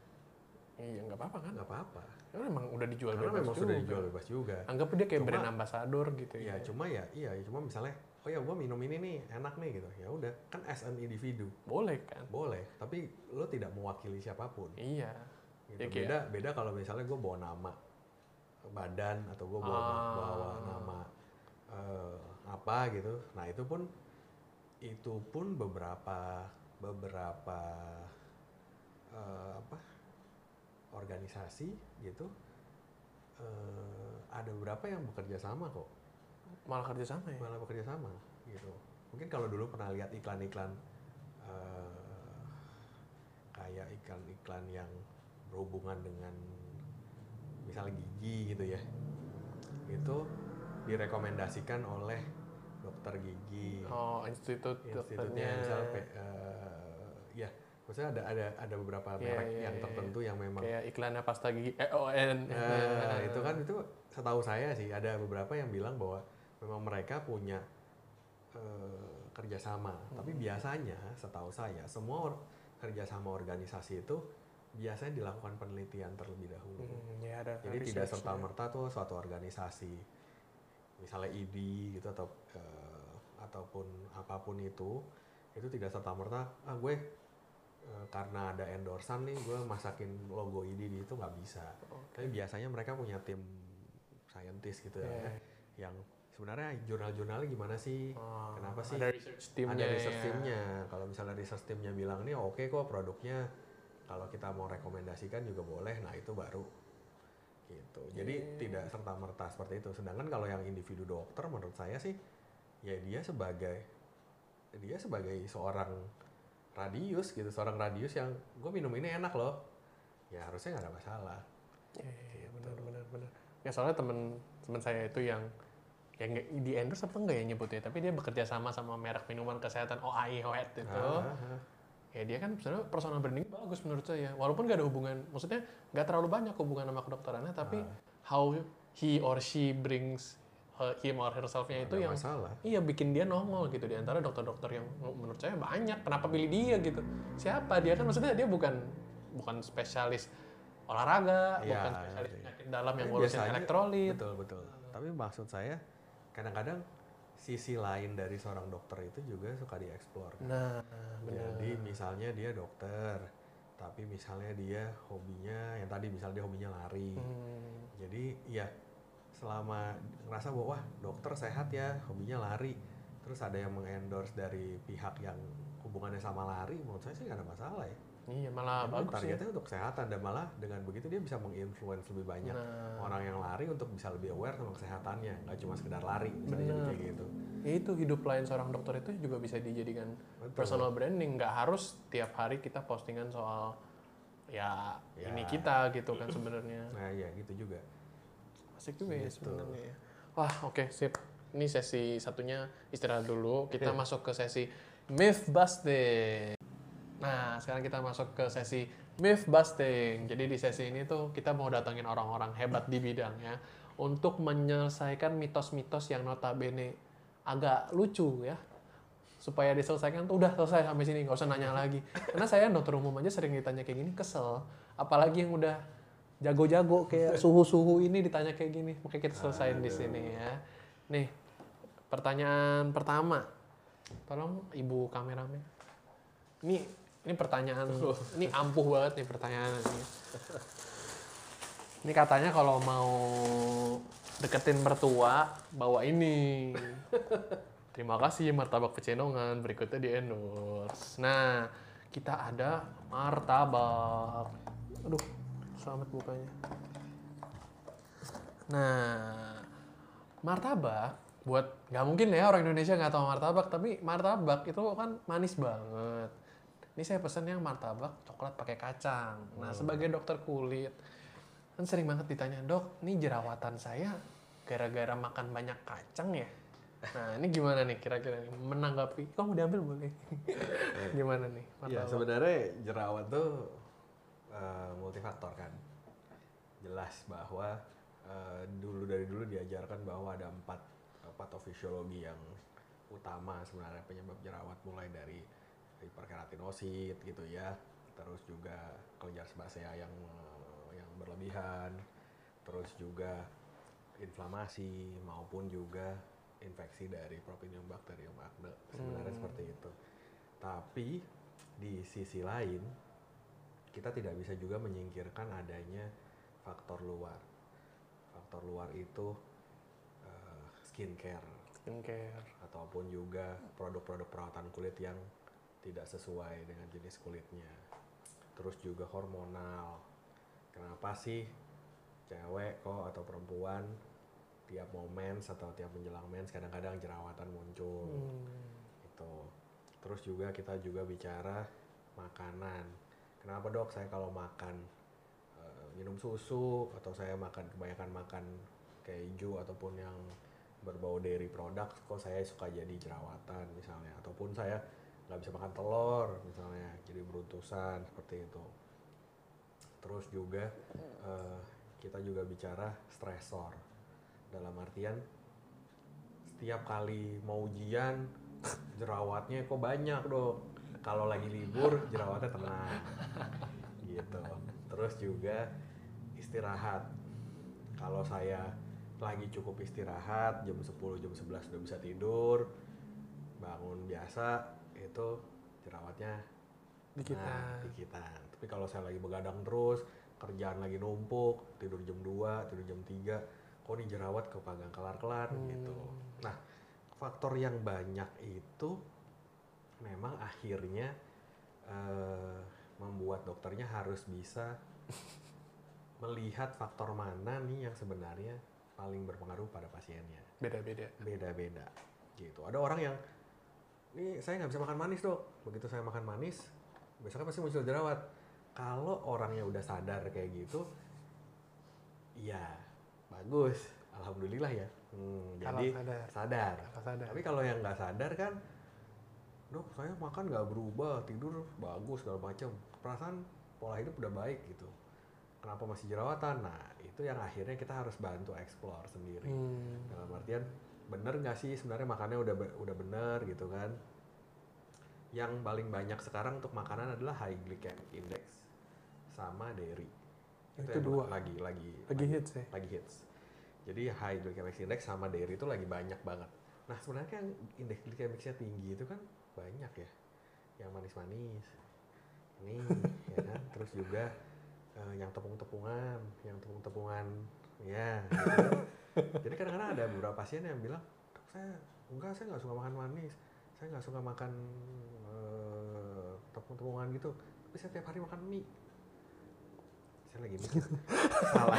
Iya, nggak apa-apa kan? nggak apa-apa Karena memang udah dijual karena bebas memang juga. sudah dijual bebas juga Anggap dia kayak Cuma- brand ambassador gitu ya ya. cuma ya iya ya cuma misalnya oh ya gua minum ini nih enak nih gitu ya udah kan as an individu Boleh kan? boleh tapi lo tidak mewakili siapa pun Iya. gitu. Ya, kayak- beda beda kalau misalnya gue bawa nama badan atau gue bawa, Ah. bawa nama eh, apa gitu nah itu pun itu pun beberapa beberapa eh, apa organisasi gitu eh, ada beberapa yang bekerja sama kok. Malah kerja sama ya. malah bekerja sama gitu. Mungkin kalau dulu pernah lihat iklan-iklan eh, kayak iklan-iklan yang berhubungan dengan misalnya gigi gitu ya. Itu direkomendasikan oleh dokter gigi Oh, institut institutnya misalnya P- eh, ya maksudnya ada ada ada beberapa Iya, merek iya, yang iya, tertentu yang memang Kayak iklannya pasta gigi EON. Nah, itu kan itu setahu saya sih ada beberapa yang bilang bahwa memang mereka punya eh, kerjasama. Tapi biasanya setahu saya semua or- kerjasama organisasi itu biasanya dilakukan penelitian terlebih dahulu. Hmm, ya ada Jadi tidak serta merta tuh suatu organisasi, misalnya ID gitu atau eh, ataupun apa pun itu, itu tidak serta merta ah gue eh, karena ada endorsan nih gue masakin logo ID di itu nggak bisa. Tapi biasanya mereka punya tim scientist gitu ya, Iya. yang sebenarnya jurnal-jurnalnya gimana sih? Oh, Kenapa sih? Ada research timnya. ada research ya. Kalau misalnya research timnya bilang nih oke kok produknya, kalau kita mau rekomendasikan juga boleh. Nah itu baru gitu. Jadi tidak serta merta seperti itu. Sedangkan kalau yang individu dokter menurut saya sih, ya dia sebagai dia sebagai seorang radius gitu, seorang radius yang gue minum ini enak loh. Ya harusnya nggak ada masalah. Iya, iya, iya, benar benar benar. Ya soalnya temen temen saya itu yang yang nggak- di endorse apa enggak ya nyebutnya, tapi dia bekerja sama sama merek minuman kesehatan OAI Hoet itu. Ah, ah. Ya dia kan sebenarnya personal branding bagus menurut saya. Walaupun gak ada hubungan, maksudnya nggak terlalu banyak hubungan sama kedokterannya, tapi Ah. how he or she brings uh, him or herself-nya itu yang masalah. Iya bikin dia nongol gitu di antara dokter-dokter yang menurut saya banyak. Kenapa pilih dia gitu? Siapa dia kan maksudnya dia bukan bukan spesialis olahraga, Iya, bukan spesialis iya. penyakit dalam yang ngurusin elektrolit. Betul betul. Tapi maksud saya kadang-kadang sisi lain dari seorang dokter itu juga suka dieksplor. Nah, benar. Jadi misalnya dia dokter, tapi misalnya dia hobinya yang tadi misalnya dia hobinya lari. Hmm, Jadi ya selama ngerasa bahwa wah dokter sehat ya hobinya lari, terus ada yang mengendorse dari pihak yang hubungannya sama lari, menurut saya sih nggak ada masalah ya. Iya malah Karena bagus ya. targetnya untuk kesehatan dan malah dengan begitu dia bisa menginfluence lebih banyak Nah, orang yang lari untuk bisa lebih aware sama kesehatannya, nggak cuma sekedar lari misalnya Bener. kayak gitu. ya itu hidup lain seorang dokter itu juga bisa dijadikan Betul. personal branding. Nggak harus tiap hari kita postingan soal ya, Ya. ini kita gitu kan sebenarnya. Nah ya gitu juga. Asik juga ya Gitu. sebenarnya ya. Wah, oke, sip. Ini sesi satunya istirahat dulu. Kita masuk ke sesi myth busting. Nah, sekarang kita masuk ke sesi myth busting. Jadi di sesi ini tuh kita mau datangin orang-orang hebat di bidangnya untuk menyelesaikan mitos-mitos yang notabene agak lucu ya. supaya diselesaikan tuh udah selesai sampai sini nggak usah nanya lagi. Karena saya dokter umum aja sering ditanya kayak gini kesel. Apalagi yang udah jago-jago kayak suhu-suhu ini ditanya kayak gini. Makanya kita selesaiin di sini ya. Nih pertanyaan pertama. Tolong ibu kameramen. Ini ini pertanyaan ini ampuh banget nih pertanyaan ini ini katanya kalau mau deketin mertua bawa ini Terima kasih martabak pecenongan berikutnya di endorse. Nah, kita ada martabak. Aduh, selamat bukanya. Nah, martabak buat nggak mungkin ya orang Indonesia nggak tahu martabak, tapi martabak itu kan manis banget. Ini saya pesen yang martabak coklat pakai kacang. Nah, sebagai dokter kulit kan sering banget ditanya, "Dok, ini jerawatan saya gara-gara makan banyak kacang ya?" Nah, ini gimana nih kira-kira nih menanggapi? Kok mau diambil boleh? gimana nih? Ya martabak? sebenarnya jerawat tuh eh, multifaktor kan. Jelas bahwa eh, dulu dari dulu diajarkan bahwa ada empat eh, patofisiologi yang utama sebenarnya penyebab jerawat mulai dari hiperkeratinosit gitu ya, terus juga kelenjar sebasea yang yang berlebihan, terus juga inflamasi maupun juga infeksi dari Propinium Bacterium acne sebenarnya seperti itu. Tapi di sisi lain kita tidak bisa juga menyingkirkan adanya faktor luar. Faktor luar itu eh, skincare Skincare. ataupun juga produk-produk perawatan kulit yang tidak sesuai dengan jenis kulitnya. Terus juga hormonal. Kenapa sih cewek kok atau perempuan tiap mau mens atau tiap menjelang mens kadang-kadang jerawatan muncul. Itu. Terus juga kita juga bicara makanan. Kenapa dok saya kalau makan eh, minum susu atau saya makan kebanyakan makan keju ataupun yang berbau dairy product kok saya suka jadi jerawatan misalnya ataupun saya nggak bisa makan telur misalnya. Jadi beruntusan seperti itu. Terus juga eh, kita juga bicara stresor. Dalam artian setiap kali mau ujian jerawatnya kok banyak dok? Kalau lagi libur jerawatnya tenang. Gitu. Terus juga istirahat. Kalau saya lagi cukup istirahat jam 10 jam 11 sudah bisa tidur bangun biasa itu jerawatnya Dikitan. nah, dikitan tapi kalau saya lagi begadang terus kerjaan lagi numpuk tidur jam 2 tidur jam 3 kok nih jerawat kepagang kelar-kelar gitu. Nah faktor yang banyak itu memang akhirnya eh, membuat dokternya harus bisa melihat faktor mana nih yang sebenarnya paling berpengaruh pada pasiennya. Beda-beda. beda-beda gitu. Ada orang yang ini saya nggak bisa makan manis dok. Begitu saya makan manis besoknya pasti muncul jerawat. Kalau orangnya udah sadar kayak gitu ya bagus. Alhamdulillah ya. Hmm, Kalau jadi sadar. sadar. Kalau sadar. tapi kalau yang nggak sadar kan dok saya makan nggak berubah tidur bagus segala macam. Perasaan pola hidup udah baik gitu. Kenapa masih jerawatan? Nah itu yang akhirnya kita harus bantu explore sendiri. Hmm. dalam artian bener nggak sih sebenarnya makannya udah udah bener gitu kan? Yang paling banyak sekarang untuk makanan adalah high glycemic index sama dairy. Itu yang dua. lagi lagi Lagi hits ya. lagi hits. Jadi high glycemic index sama dairy itu lagi banyak banget. Nah sebenarnya kan indeks glikemiknya tinggi itu kan banyak ya. Yang manis-manis ini ya kan? Terus juga eh, yang tepung-tepungan yang tepung-tepungan ya gitu. jadi kadang-kadang ada beberapa pasien yang bilang dok saya enggak saya nggak suka makan manis saya nggak suka makan eh, tepung-tepungan gitu tapi saya tiap hari makan mie saya lagi mikir salah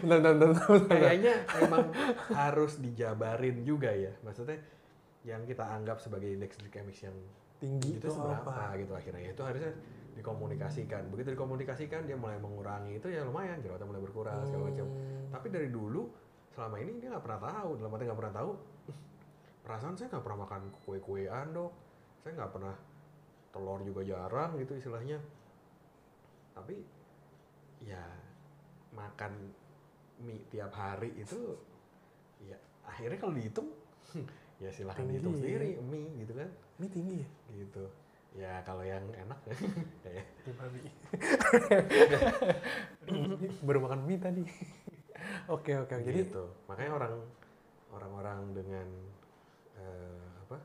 Bentar, bentar, bentar, bentar. kayaknya memang harus dijabarin juga ya maksudnya yang kita anggap sebagai indeks glikemik yang Tinggi itu itu seberapa apa? gitu akhirnya itu harusnya dikomunikasikan begitu dikomunikasikan dia mulai mengurangi itu ya lumayan jerawatnya mulai berkurang segala macam Hmm. tapi dari dulu selama ini dia nggak pernah tahu dalam arti nggak pernah tahu perasaan saya nggak pernah makan kue-kuean dok saya nggak pernah telur juga jarang gitu istilahnya tapi ya makan mie tiap hari itu ya akhirnya kalau dihitung ya silahkan dihitung ya. sendiri mie gitu kan Mie tinggi ya? gitu ya kalau yang enak ya babi. Baru makan mie tadi. Oke oke oke. jadi gitu makanya orang orang-orang dengan eh, apa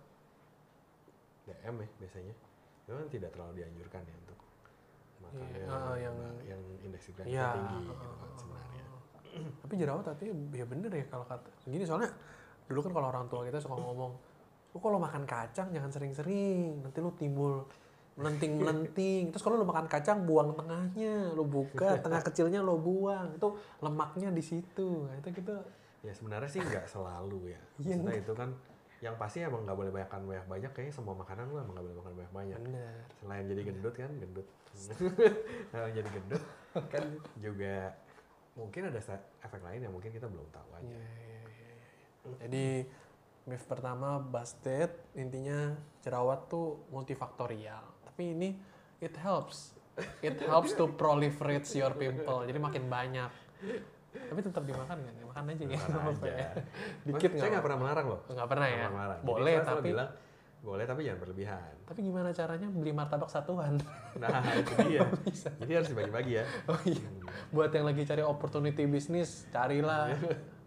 DM ya biasanya itu kan tidak terlalu dianjurkan ya untuk makan Iya, yang, ah, yang- yang indeks glikemia Iya. tinggi gitu kan sebenarnya tapi jerawat tapi ya bener ya kalau kata gini soalnya dulu kan kalau orang tua kita suka ngomong lu kalau makan kacang jangan sering-sering nanti lu timbul melenting melenting terus kalau lu makan kacang buang tengahnya lu buka tengah kecilnya lu buang. Itu lemaknya di situ. Nah, itu gitu. Ya sebenarnya sih nggak selalu ya. Iya, maksudnya itu kan yang pasti emang nggak boleh makan banyak banyak kayaknya semua makanan lu emang nggak boleh makan banyak banyak. Bener selain jadi gendut kan gendut. Selain jadi gendut kan. juga mungkin ada efek lain yang mungkin kita belum tahu aja. Iya, iya, iya, iya. Jadi myth pertama busted intinya jerawat tuh multifaktorial. Tapi ini it helps. It helps to proliferate your pimple. Jadi makin banyak. Tapi tetap dimakan kan? Makan aja ya. Makan aja. ya. Dikit saya nggak pernah melarang loh Nggak pernah ya. Melarang. Jadi Boleh selalu tapi bilang boleh tapi jangan berlebihan tapi gimana caranya beli martabak satuan? nah itu dia jadi harus dibagi-bagi ya Oh iya. Buat yang lagi cari opportunity bisnis, carilah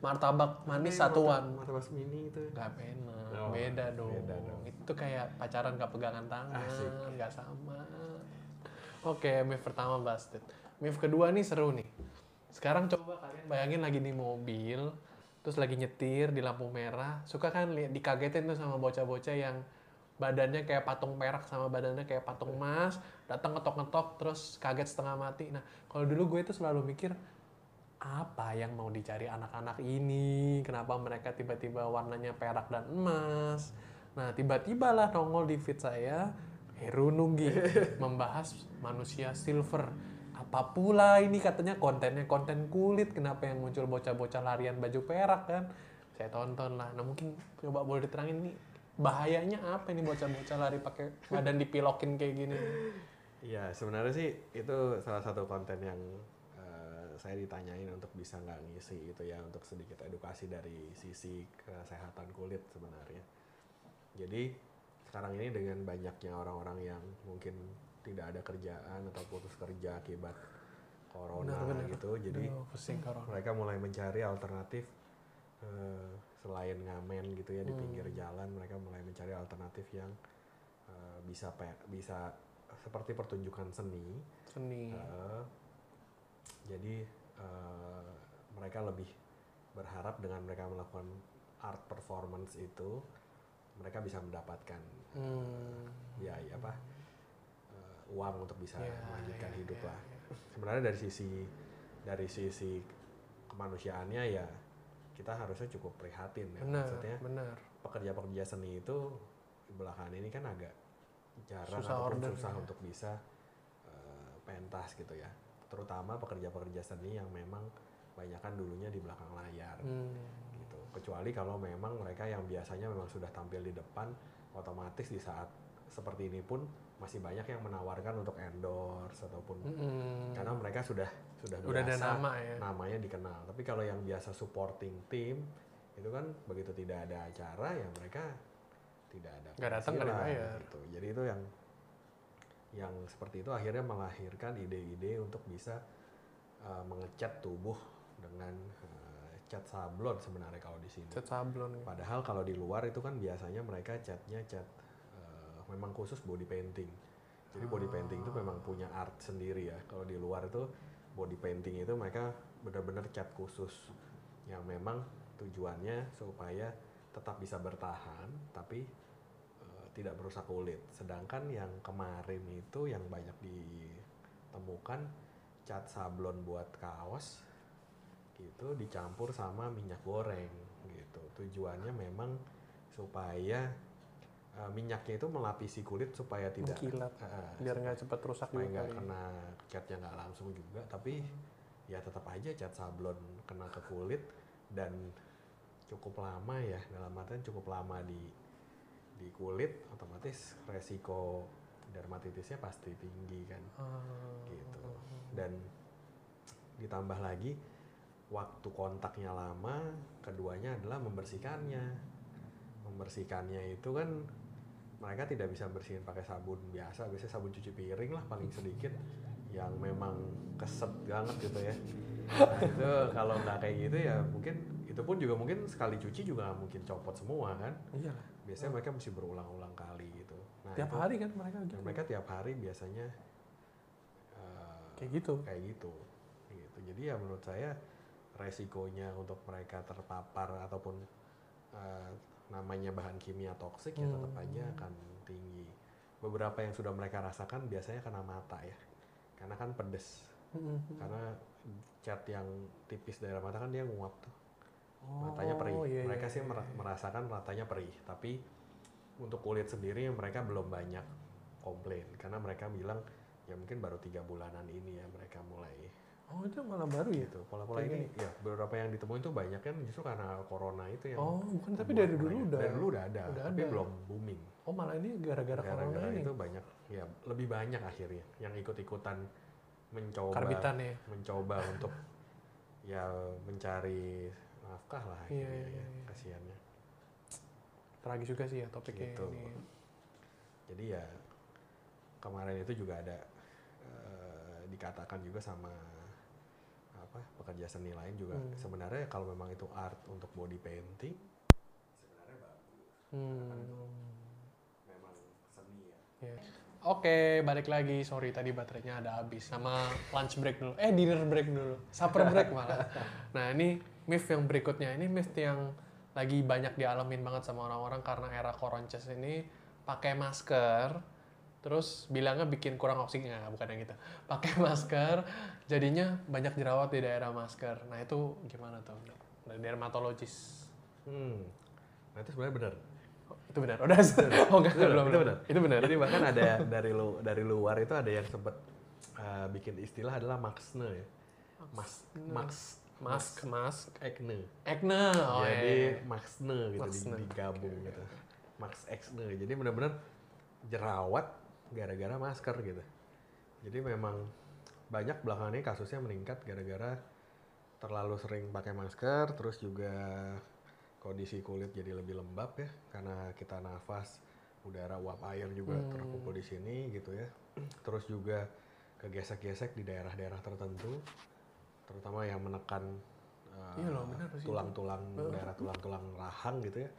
martabak manis satuan. martabak mini itu Gak enak, Oh, beda dong. beda dong. Itu kayak pacaran gak pegangan tangan, Asik. gak sama. Oke, myth pertama busted. Myth kedua nih seru nih. Sekarang coba kalian bayangin lagi di mobil, terus lagi nyetir di lampu merah, suka kan lihat dikagetin tuh sama bocah-bocah yang badannya kayak patung perak sama badannya kayak patung emas, datang ngetok-ngetok terus kaget setengah mati. Nah, kalau dulu gue itu selalu mikir apa yang mau dicari anak-anak ini? Kenapa mereka tiba-tiba warnanya perak dan emas? Nah, tiba-tiba lah nongol di feed saya Heru Nugi membahas manusia silver. Apa pula ini katanya kontennya konten kulit, kenapa yang muncul bocah-bocah larian baju perak kan? Saya tonton lah. Nah, mungkin coba boleh diterangin nih bahayanya apa ini bocah-bocah lari pakai badan dipilokin kayak gini? Iya, sebenarnya sih itu salah satu konten yang saya ditanyain untuk bisa nggak ngisi itu ya untuk sedikit edukasi dari sisi kesehatan kulit sebenarnya. Jadi sekarang ini dengan banyaknya orang-orang yang mungkin tidak ada kerjaan atau putus kerja akibat corona Benar, benar. gitu, jadi corona. mereka mulai mencari alternatif eh, selain ngamen gitu ya di pinggir jalan mereka mulai mencari alternatif yang eh, bisa bisa seperti pertunjukan seni Seni. eh, jadi eh, mereka lebih berharap dengan mereka melakukan art performance itu mereka bisa mendapatkan Hmm. ya ya apa eh, uang untuk bisa Ya, melanjutkan ya, hidup ya, lah sebenarnya dari sisi dari sisi kemanusiaannya ya kita harusnya cukup prihatin ya Benar, maksudnya benar. pekerja-pekerja seni itu belakangan ini kan agak jarang Susah order, susah ya. untuk bisa eh, pentas gitu ya terutama pekerja-pekerja seni yang memang banyakkan dulunya di belakang layar Hmm. gitu kecuali kalau memang mereka yang biasanya memang sudah tampil di depan otomatis di saat seperti ini pun masih banyak yang menawarkan untuk endorse ataupun Mm-mm. karena mereka sudah sudah Udah ada biasa nama ya. namanya dikenal tapi kalau yang biasa supporting team itu kan begitu tidak ada acara ya mereka tidak ada Nggak datang, nggak dibayar. gitu. jadi itu yang yang seperti itu akhirnya melahirkan ide-ide untuk bisa uh, mengecat tubuh dengan uh, cat sablon sebenarnya kalau di sini Cat sablon. Padahal kalau di luar itu kan biasanya mereka catnya cat eh, memang khusus body painting. Jadi body painting itu memang punya art sendiri ya. Kalau di luar itu body painting itu mereka benar-benar cat khusus yang memang tujuannya supaya tetap bisa bertahan tapi tidak merusak kulit. Sedangkan yang kemarin itu yang banyak ditemukan cat sablon buat kaos gitu dicampur sama minyak goreng gitu tujuannya memang supaya uh, minyaknya itu melapisi kulit supaya tidak Mengkilat. uh, Biar nggak cepat rusak supaya juga nggak kali. kena catnya nggak langsung juga tapi ya tetap aja cat sablon kena ke kulit dan cukup lama ya dalam artian cukup lama di di kulit otomatis resiko dermatitisnya pasti tinggi kan. Ah. gitu. Dan ditambah lagi waktu kontaknya lama keduanya adalah membersihkannya. Membersihkannya itu kan mereka tidak bisa bersihin pakai sabun biasa biasanya sabun cuci piring lah paling sedikit yang memang keset banget gitu ya. Nah, itu kalau nggak kayak gitu ya mungkin itu pun juga mungkin sekali cuci juga mungkin copot semua kan? Iya biasanya mereka mesti berulang-ulang kali gitu. Nah, Tiap itu- hari kan mereka gitu. mereka tiap hari biasanya eh, Kayak gitu. kayak gitu. Gitu. Jadi ya menurut saya resikonya untuk mereka terpapar ataupun eh, namanya bahan kimia toksik ya tetap aja akan tinggi. Beberapa yang sudah mereka rasakan biasanya kena mata ya. Karena kan pedes. Mm-mm. karena cat yang tipis daerah mata kan dia nguap tuh Oh, matanya perih iya, iya, mereka sih mera- merasakan matanya perih tapi untuk kulit sendiri mereka belum banyak komplain karena mereka bilang ya mungkin baru tiga bulanan ini ya mereka mulai Oh itu malah baru ya? gitu pola-pola ini ya beberapa yang ditemuin tuh banyak kan justru karena corona itu yang Oh bukan tapi dari dulu udah. dari dulu udah ada udah tapi ada. belum booming Oh malah ini gara-gara corona ini. itu banyak ya lebih banyak akhirnya yang ikut-ikutan mencoba Karbitan ya. mencoba untuk ya mencari nafkah lah Iya, akhirnya iya, ya, iya. kasihannya Tragis juga sih ya topiknya Gitu. ini. jadi ya kemarin itu juga ada eh, dikatakan juga sama apa pekerja seni lain juga Hmm. sebenarnya kalau memang itu art untuk body painting sebenarnya bagus Hmm. memang seni ya Ya. Oke, balik lagi. Sorry tadi baterainya ada habis. Sama lunch break dulu. Eh, dinner break dulu. Supper break malah. Nah, ini myth yang berikutnya. Ini myth yang lagi banyak dialamin banget sama orang-orang karena era koronces ini pakai masker. Terus bilangnya bikin kurang oksigen. Nggak, bukan yang gitu. Pakai masker, jadinya banyak jerawat di daerah masker. Nah, itu gimana tuh? Dari dermatologis. hmm. nah itu sebenarnya benar itu benar. Udah. Oh, enggak, Itu belum, itu benar. Itu benar. Jadi bahkan ada dari lu dari luar itu ada yang sempat uh, bikin istilah adalah maxne ya. Mas max Mask, mask, acne. acne. Oh, iya, Jadi iya. maxne gitu Maxne. digabung gitu. Max acne. Jadi benar-benar jerawat gara-gara masker gitu. Jadi memang banyak belakangan ini kasusnya meningkat gara-gara terlalu sering pakai masker terus juga kondisi kulit jadi lebih lembab ya karena kita nafas udara uap air juga Hmm. terkumpul di sini gitu ya terus juga kegesek-gesek di daerah-daerah tertentu terutama yang menekan uh, Iya loh, benar sih itu. tulang-tulang daerah tulang-tulang rahang gitu ya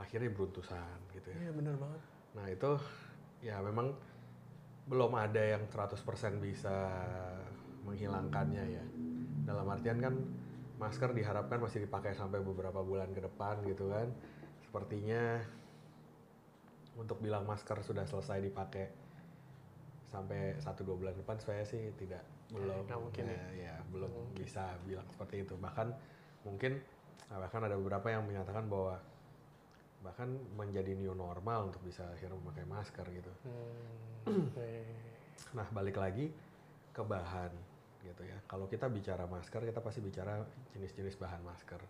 akhirnya beruntusan gitu ya Iya benar banget. Nah itu ya memang belum ada yang 100% bisa menghilangkannya ya. Dalam artian kan masker diharapkan masih dipakai sampai beberapa bulan ke depan gitu kan. Sepertinya untuk bilang masker sudah selesai dipakai sampai 1-2 bulan depan saya sih tidak belum nggak mungkin ya. ya, belum bisa bilang seperti itu bahkan mungkin bahkan ada beberapa yang menyatakan bahwa bahkan menjadi new normal untuk bisa akhirnya memakai masker gitu. Hmm. Nah balik lagi ke bahan gitu ya. Kalau kita bicara masker kita pasti bicara jenis-jenis bahan masker.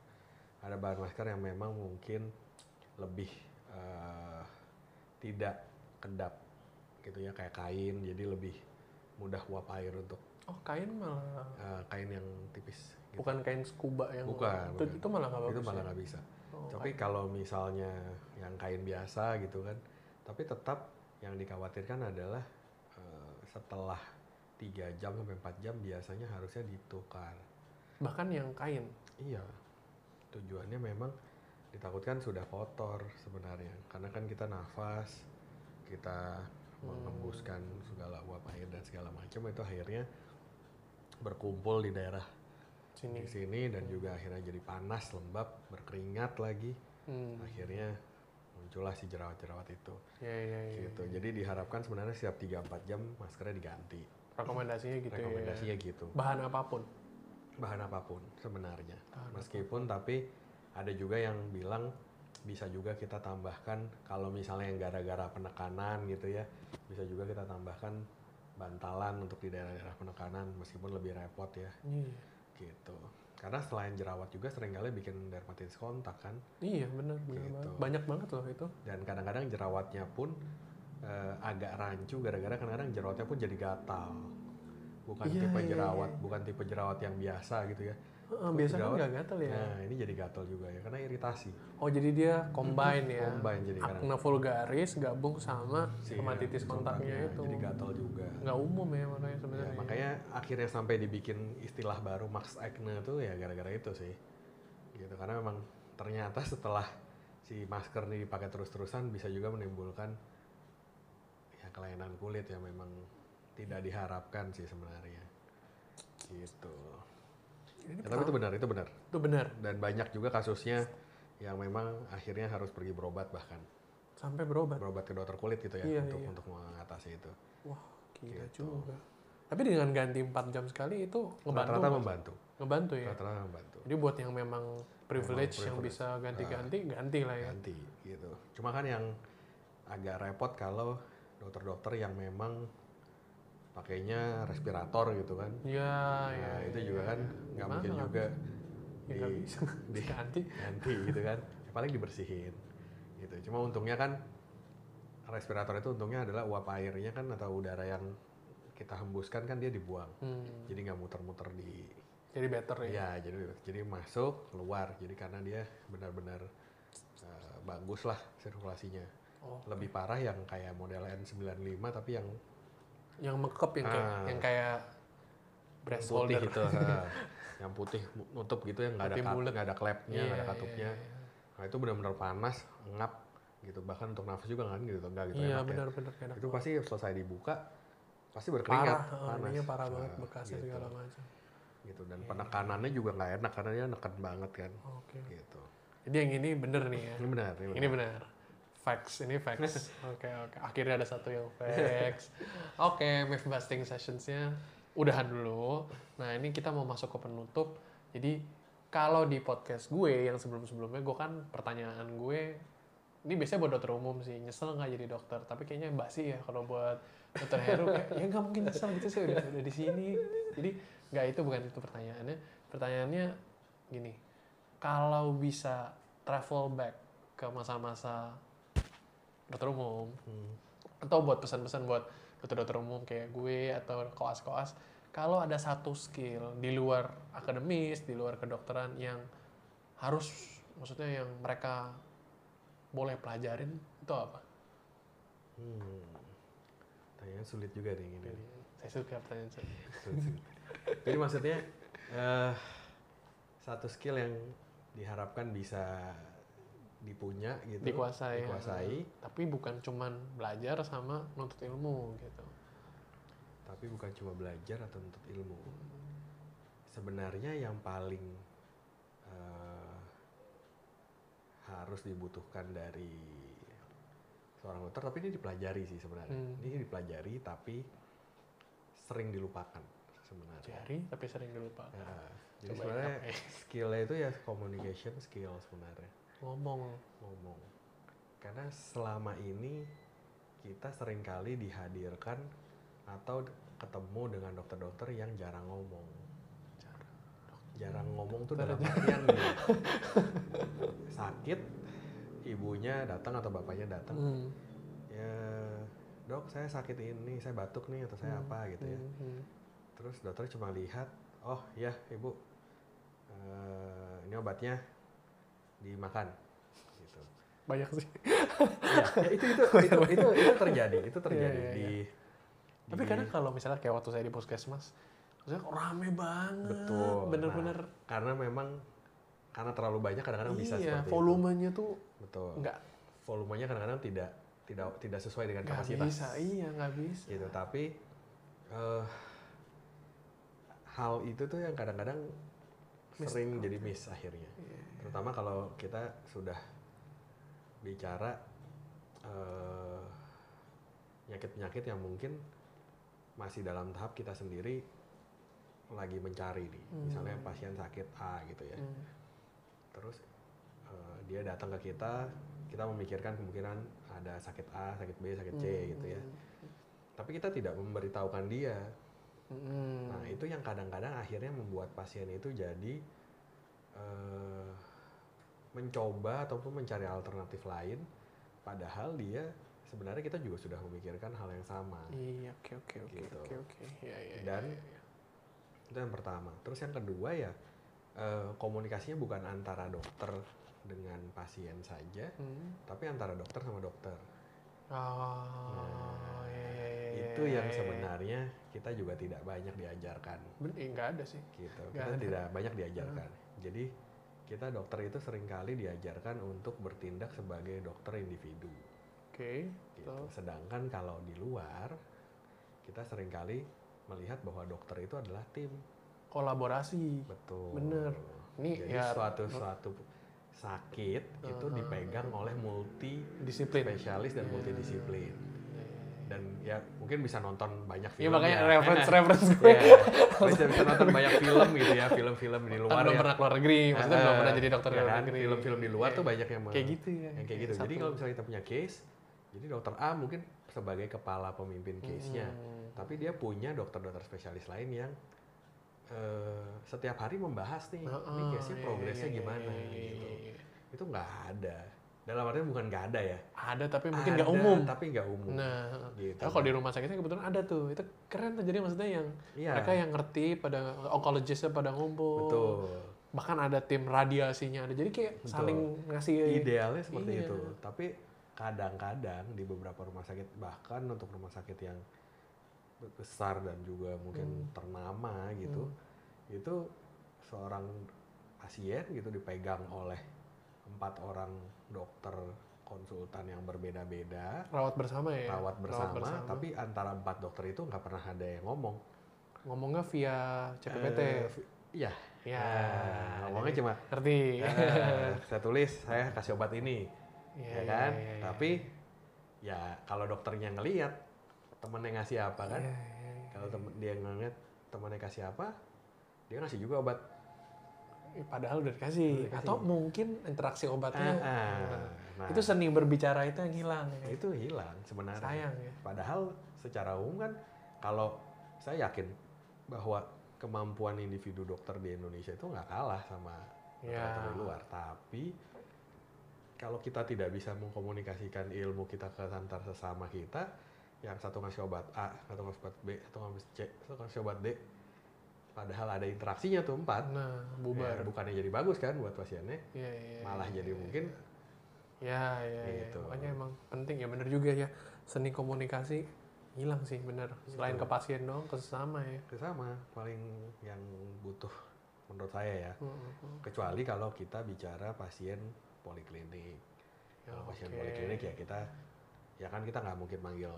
Ada bahan masker yang memang mungkin lebih eh, tidak kedap gitu ya kayak kain jadi lebih mudah uap air untuk Oh kain malah eh, kain yang tipis. gitu. bukan kain scuba yang Bukan, itu, bukan. itu malah nggak itu malah ya? nggak bisa. Oh, Tapi kalau misalnya yang kain biasa gitu kan, tapi tetap yang dikhawatirkan adalah eh, setelah tiga jam sampai 4 jam biasanya harusnya ditukar. bahkan yang kain. Iya, tujuannya memang ditakutkan sudah kotor sebenarnya, karena kan kita nafas, kita mengembuskan segala uap air dan segala macam itu akhirnya berkumpul di daerah Sini. di sini dan juga akhirnya jadi panas, lembab, berkeringat lagi Hmm. akhirnya muncullah si jerawat-jerawat itu Ya ya ya. gitu jadi diharapkan sebenarnya setiap 3-4 jam maskernya diganti Rekomendasinya gitu rekomendasinya ya. gitu Bahan apa pun. bahan apa pun sebenarnya Bahan meskipun tapi ada juga yang bilang bisa juga kita tambahkan kalau misalnya yang gara-gara penekanan gitu ya bisa juga kita tambahkan bantalan untuk di daerah-daerah penekanan meskipun lebih repot ya Iya. gitu karena selain jerawat juga sering kali bikin dermatitis kontak kan Iya benar Gitu. banget. Banyak banget loh itu. dan kadang-kadang jerawatnya pun eh, agak rancu gara-gara kadang-kadang jerawatnya pun jadi gatal bukan Iya, tipe iya, jerawat iya. bukan tipe jerawat yang biasa gitu ya Heeh, biasanya kan nggak gatel ya. Nah, ini jadi gatal juga ya karena iritasi. Oh jadi dia combine ya. Combine jadi kadang Akne vulgaris gabung sama si hepatitis kontaknya itu. Jadi gatal juga. Nggak umum ya makanya Ya, sebenarnya. makanya akhirnya sampai dibikin istilah baru max acne tuh ya gara-gara itu sih. Gitu karena memang ternyata setelah si masker ini dipakai terus-terusan bisa juga menimbulkan ya kelainan kulit yang memang tidak diharapkan sih sebenarnya. Gitu. Ini Ya, tapi itu benar, itu benar. Itu benar. Dan banyak juga kasusnya yang memang akhirnya harus pergi berobat bahkan Sampai berobat. berobat ke dokter kulit gitu ya Iya, untuk iya. untuk mengatasi itu. Wah, gila Gitu. juga. Tapi dengan ganti 4 jam sekali itu ngebantu. Rata-rata membantu. Ngebantu ya. Rata-rata membantu. Jadi buat yang memang privilege yang privilege. bisa ganti-ganti, ganti lah ya. ganti gitu. Cuma kan yang agak repot kalau dokter-dokter yang memang pakainya respirator gitu kan. Iya, iya. Nah, itu juga kan nggak Gimana mungkin juga Ya di- bisa di- ganti. ganti gitu kan. Ya, paling dibersihin gitu. Cuma untungnya kan respirator itu untungnya adalah uap airnya kan atau udara yang kita hembuskan kan dia dibuang. Hmm, Jadi nggak muter-muter di jadi better ya. Ya, jadi jadi masuk, keluar. Jadi karena dia benar-benar eh, bagus lah sirkulasinya. Oh. Lebih parah yang kayak model N95 tapi yang Yang mekep yang kayak Ah. yang kayak breast putih holder. gitu. ha. yang putih nutup gitu yang nggak ada nggak ada klepnya, nggak ada Iya, katupnya. iya, iya. Nah, itu benar-benar panas, ngap gitu. Bahkan untuk nafas juga kan gitu, nggak gitu Iya, enak ya. benar-benar enak. Itu pasti selesai dibuka pasti berkeringat, parah, oh, panas. ininya parah banget Nah, bekasnya gitu. segala macam. gitu dan penekanannya juga nggak enak karena dia neken banget kan Oke. gitu Jadi yang ini bener nih ya. ini benar ini Ini benar. Facts, ini facts. Oke, oke. Akhirnya ada satu yang facts. Oke, myth busting sessionsnya udahan dulu. Nah, ini kita mau masuk ke penutup. Jadi, kalau di podcast gue yang sebelum-sebelumnya, gue kan pertanyaan gue, ini biasanya buat dokter umum sih, nyesel nggak jadi dokter? Tapi kayaknya basi ya kalau buat dokter Heru, kayak, ya nggak mungkin nyesel gitu sih, udah, udah di sini. Jadi, nggak itu bukan itu pertanyaannya. Pertanyaannya gini, kalau bisa travel back ke masa-masa dokter umum Hmm. atau buat pesan-pesan buat dokter-dokter umum kayak gue atau koas-koas kalau ada satu skill di luar akademis di luar kedokteran yang harus maksudnya yang mereka boleh pelajarin itu apa? Hmm. Tanyaan sulit juga nih ini. Saya suka pertanyaan. Sulit. Jadi maksudnya eh satu skill yang diharapkan bisa dipunya gitu, Dikuasai, ya. dikuasai, Tapi bukan cuman belajar sama nuntut ilmu gitu. tapi bukan cuma belajar atau nuntut ilmu. Sebenarnya yang paling eh, harus dibutuhkan dari seorang dokter, tapi ini dipelajari sih sebenarnya. Hmm. Ini dipelajari tapi sering dilupakan sebenarnya. Jari tapi sering dilupa. Ya, jadi sebenarnya eh. skillnya itu ya communication skill sebenarnya Ngomong. ngomong. Karena selama ini kita sering kali dihadirkan atau ketemu dengan dokter-dokter yang jarang ngomong. Jarang ngomong tuh dalam artian gini, sakit, ibunya datang atau bapaknya datang, Hmm. ya dok saya sakit ini, saya batuk nih atau saya apa gitu ya. Hmm, hmm. Terus dokter cuma lihat, oh ya ibu, eh, ini obatnya dimakan, gitu. Banyak sih. ya, ya, itu, itu itu itu itu terjadi, itu terjadi Iya, iya, di. Tapi di- kadang kalau misalnya kayak waktu saya di puskesmas, maksudnya rame banget. betul. Bener-bener. Nah, karena memang karena terlalu banyak kadang-kadang bisa iya, seperti volumenya tuh itu. Betul. nggak Volumenya kadang-kadang tidak tidak tidak sesuai dengan nggak kapasitas. bisa. Iya, nggak bisa. Gitu. Tapi eh, hal itu tuh yang kadang-kadang Miss- sering jadi miss akhirnya. Iya. terutama kalau kita sudah bicara eh, penyakit-penyakit yang mungkin masih dalam tahap kita sendiri lagi mencari nih Hmm. misalnya pasien sakit A gitu ya Hmm. terus eh, dia datang ke kita kita memikirkan kemungkinan ada sakit A sakit B sakit C Hmm. gitu ya tapi kita tidak memberitahukan dia Hmm. Nah itu yang kadang-kadang akhirnya membuat pasien itu jadi eh, mencoba ataupun mencari alternatif lain, padahal dia sebenarnya kita juga sudah memikirkan hal yang sama. Iya, oke oke oke Gitu. oke oke. Iya iya. Dan iya, iya. itu yang pertama. Terus yang kedua ya eh, komunikasinya bukan antara dokter dengan pasien saja, Hmm. tapi antara dokter sama dokter. Oh, iya, iya, iya, Itu yang sebenarnya kita juga tidak banyak diajarkan. Ben- eh, ada sih. gitu. Nggak Kita ada. tidak banyak diajarkan. Jadi kita dokter itu sering kali diajarkan untuk bertindak sebagai dokter individu. Oke. Gitu. so, Sedangkan kalau di luar kita sering kali melihat bahwa dokter itu adalah tim. kolaborasi. Betul. Bener. Ini Jadi ya suatu suatu sakit itu Uh-huh. dipegang oleh multi disiplin. spesialis dan multidisiplin. Dan ya mungkin bisa nonton banyak Iya film makanya ya. reference reference gue. Iya, bisa bisa nonton banyak film gitu ya, film-film di Kan luar belum ya. pernah keluar negeri, maksudnya belum Eh, pernah jadi dokter ya kan? negeri. Film-film di luar tuh Iya. banyak yang Kayak gitu ya. yang kayak gitu. Jadi kalau misalnya kita punya case, jadi dokter A mungkin sebagai kepala pemimpin case-nya, Hmm. tapi dia punya dokter-dokter spesialis lain yang eh, setiap hari membahas nih, ini Heeh, case-nya iya, progresnya iya, iya, gimana iya, iya, gitu. iya. Itu nggak ada. Dalam artinya bukan nggak ada ya. Ada tapi mungkin nggak umum. Tapi nggak umum. Nah, gitu. kalau di rumah sakitnya kebetulan ada tuh. Itu keren tuh. Jadi maksudnya yang Iya. mereka yang ngerti pada onkologistnya pada ngumpul. Betul. Bahkan ada tim radiasinya ada. Jadi kayak Betul. saling ngasih Idealnya seperti Iya. itu. Tapi kadang-kadang di beberapa rumah sakit bahkan untuk rumah sakit yang besar dan juga mungkin Hmm. ternama gitu, itu seorang pasien gitu dipegang oleh empat orang dokter konsultan yang berbeda-beda, rawat bersama ya. rawat bersama, tapi antara empat dokter itu nggak pernah ada yang ngomong. ngomongnya via CPPT. Eh, vi- Iya. ya. Nah, ngomongnya cuma ngerti. "Eh, saya tulis, saya kasih obat ini. Iya, ya iya, kan? iya, iya. Tapi ya kalau dokternya ngelihat temennya ngasih apa kan? Iya, iya, iya. Kalau temen dia ngeliat temennya kasih apa, dia ngasih juga obat. Eh, Padahal udah dikasih. Udah dikasih. Atau mungkin interaksi obatnya. Ah, ah. Nah, Itu seni berbicara itu yang hilang. ya. itu hilang sebenarnya. Sayang ya. Padahal secara umum kan kalau saya yakin bahwa kemampuan individu dokter di Indonesia itu nggak kalah sama Ya. dokter di luar. Tapi kalau kita tidak bisa mengkomunikasikan ilmu kita ke antar sesama kita, yang satu ngasih obat A, satu ngasih obat B, satu ngasih C, satu ngasih obat D, padahal ada interaksinya tuh empat, Nah, ya, bubar. bukannya jadi bagus kan buat pasiennya, Iya, iya, malah iya, jadi iya, mungkin Ya, ya, ya. Gitu. Makanya emang penting ya bener juga ya. Seni komunikasi hilang sih bener. Selain ke pasien dong, ke sesama ya. sesama paling yang butuh menurut saya ya. Hmm, hmm. Kecuali kalau kita bicara pasien poliklinik. Ya, Kalau pasien oke. poliklinik ya kita ya kan kita nggak mungkin manggil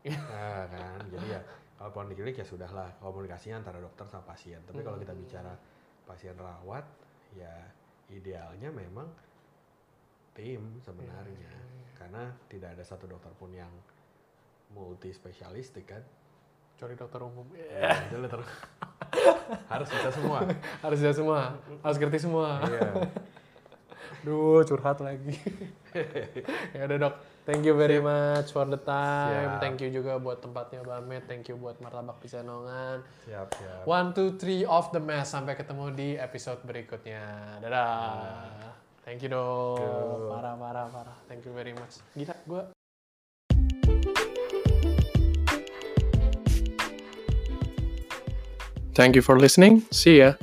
Iya. nah, kan jadi ya kalau poliklinik ya sudahlah komunikasinya antara dokter sama pasien tapi kalau kita Hmm. bicara pasien rawat ya idealnya memang tim sebenarnya Iya, karena tidak ada satu dokter pun yang multi spesialistik kan Kecuali dokter umum. Ya, itu dokter harus bisa semua Harus ya semua. Harus ngerti semua. iya Duh, curhat lagi. ya udah dok, thank you very much for the time. Siap. Thank you juga buat tempatnya Bamet. Thank you buat martabak Pisanongan. siap siap One, two, three of the mess. Sampai ketemu di episode berikutnya. Dadah. Thank you dok. you. Parah, parah, parah. Thank you very much. Gila, gue Thank you for listening. See ya.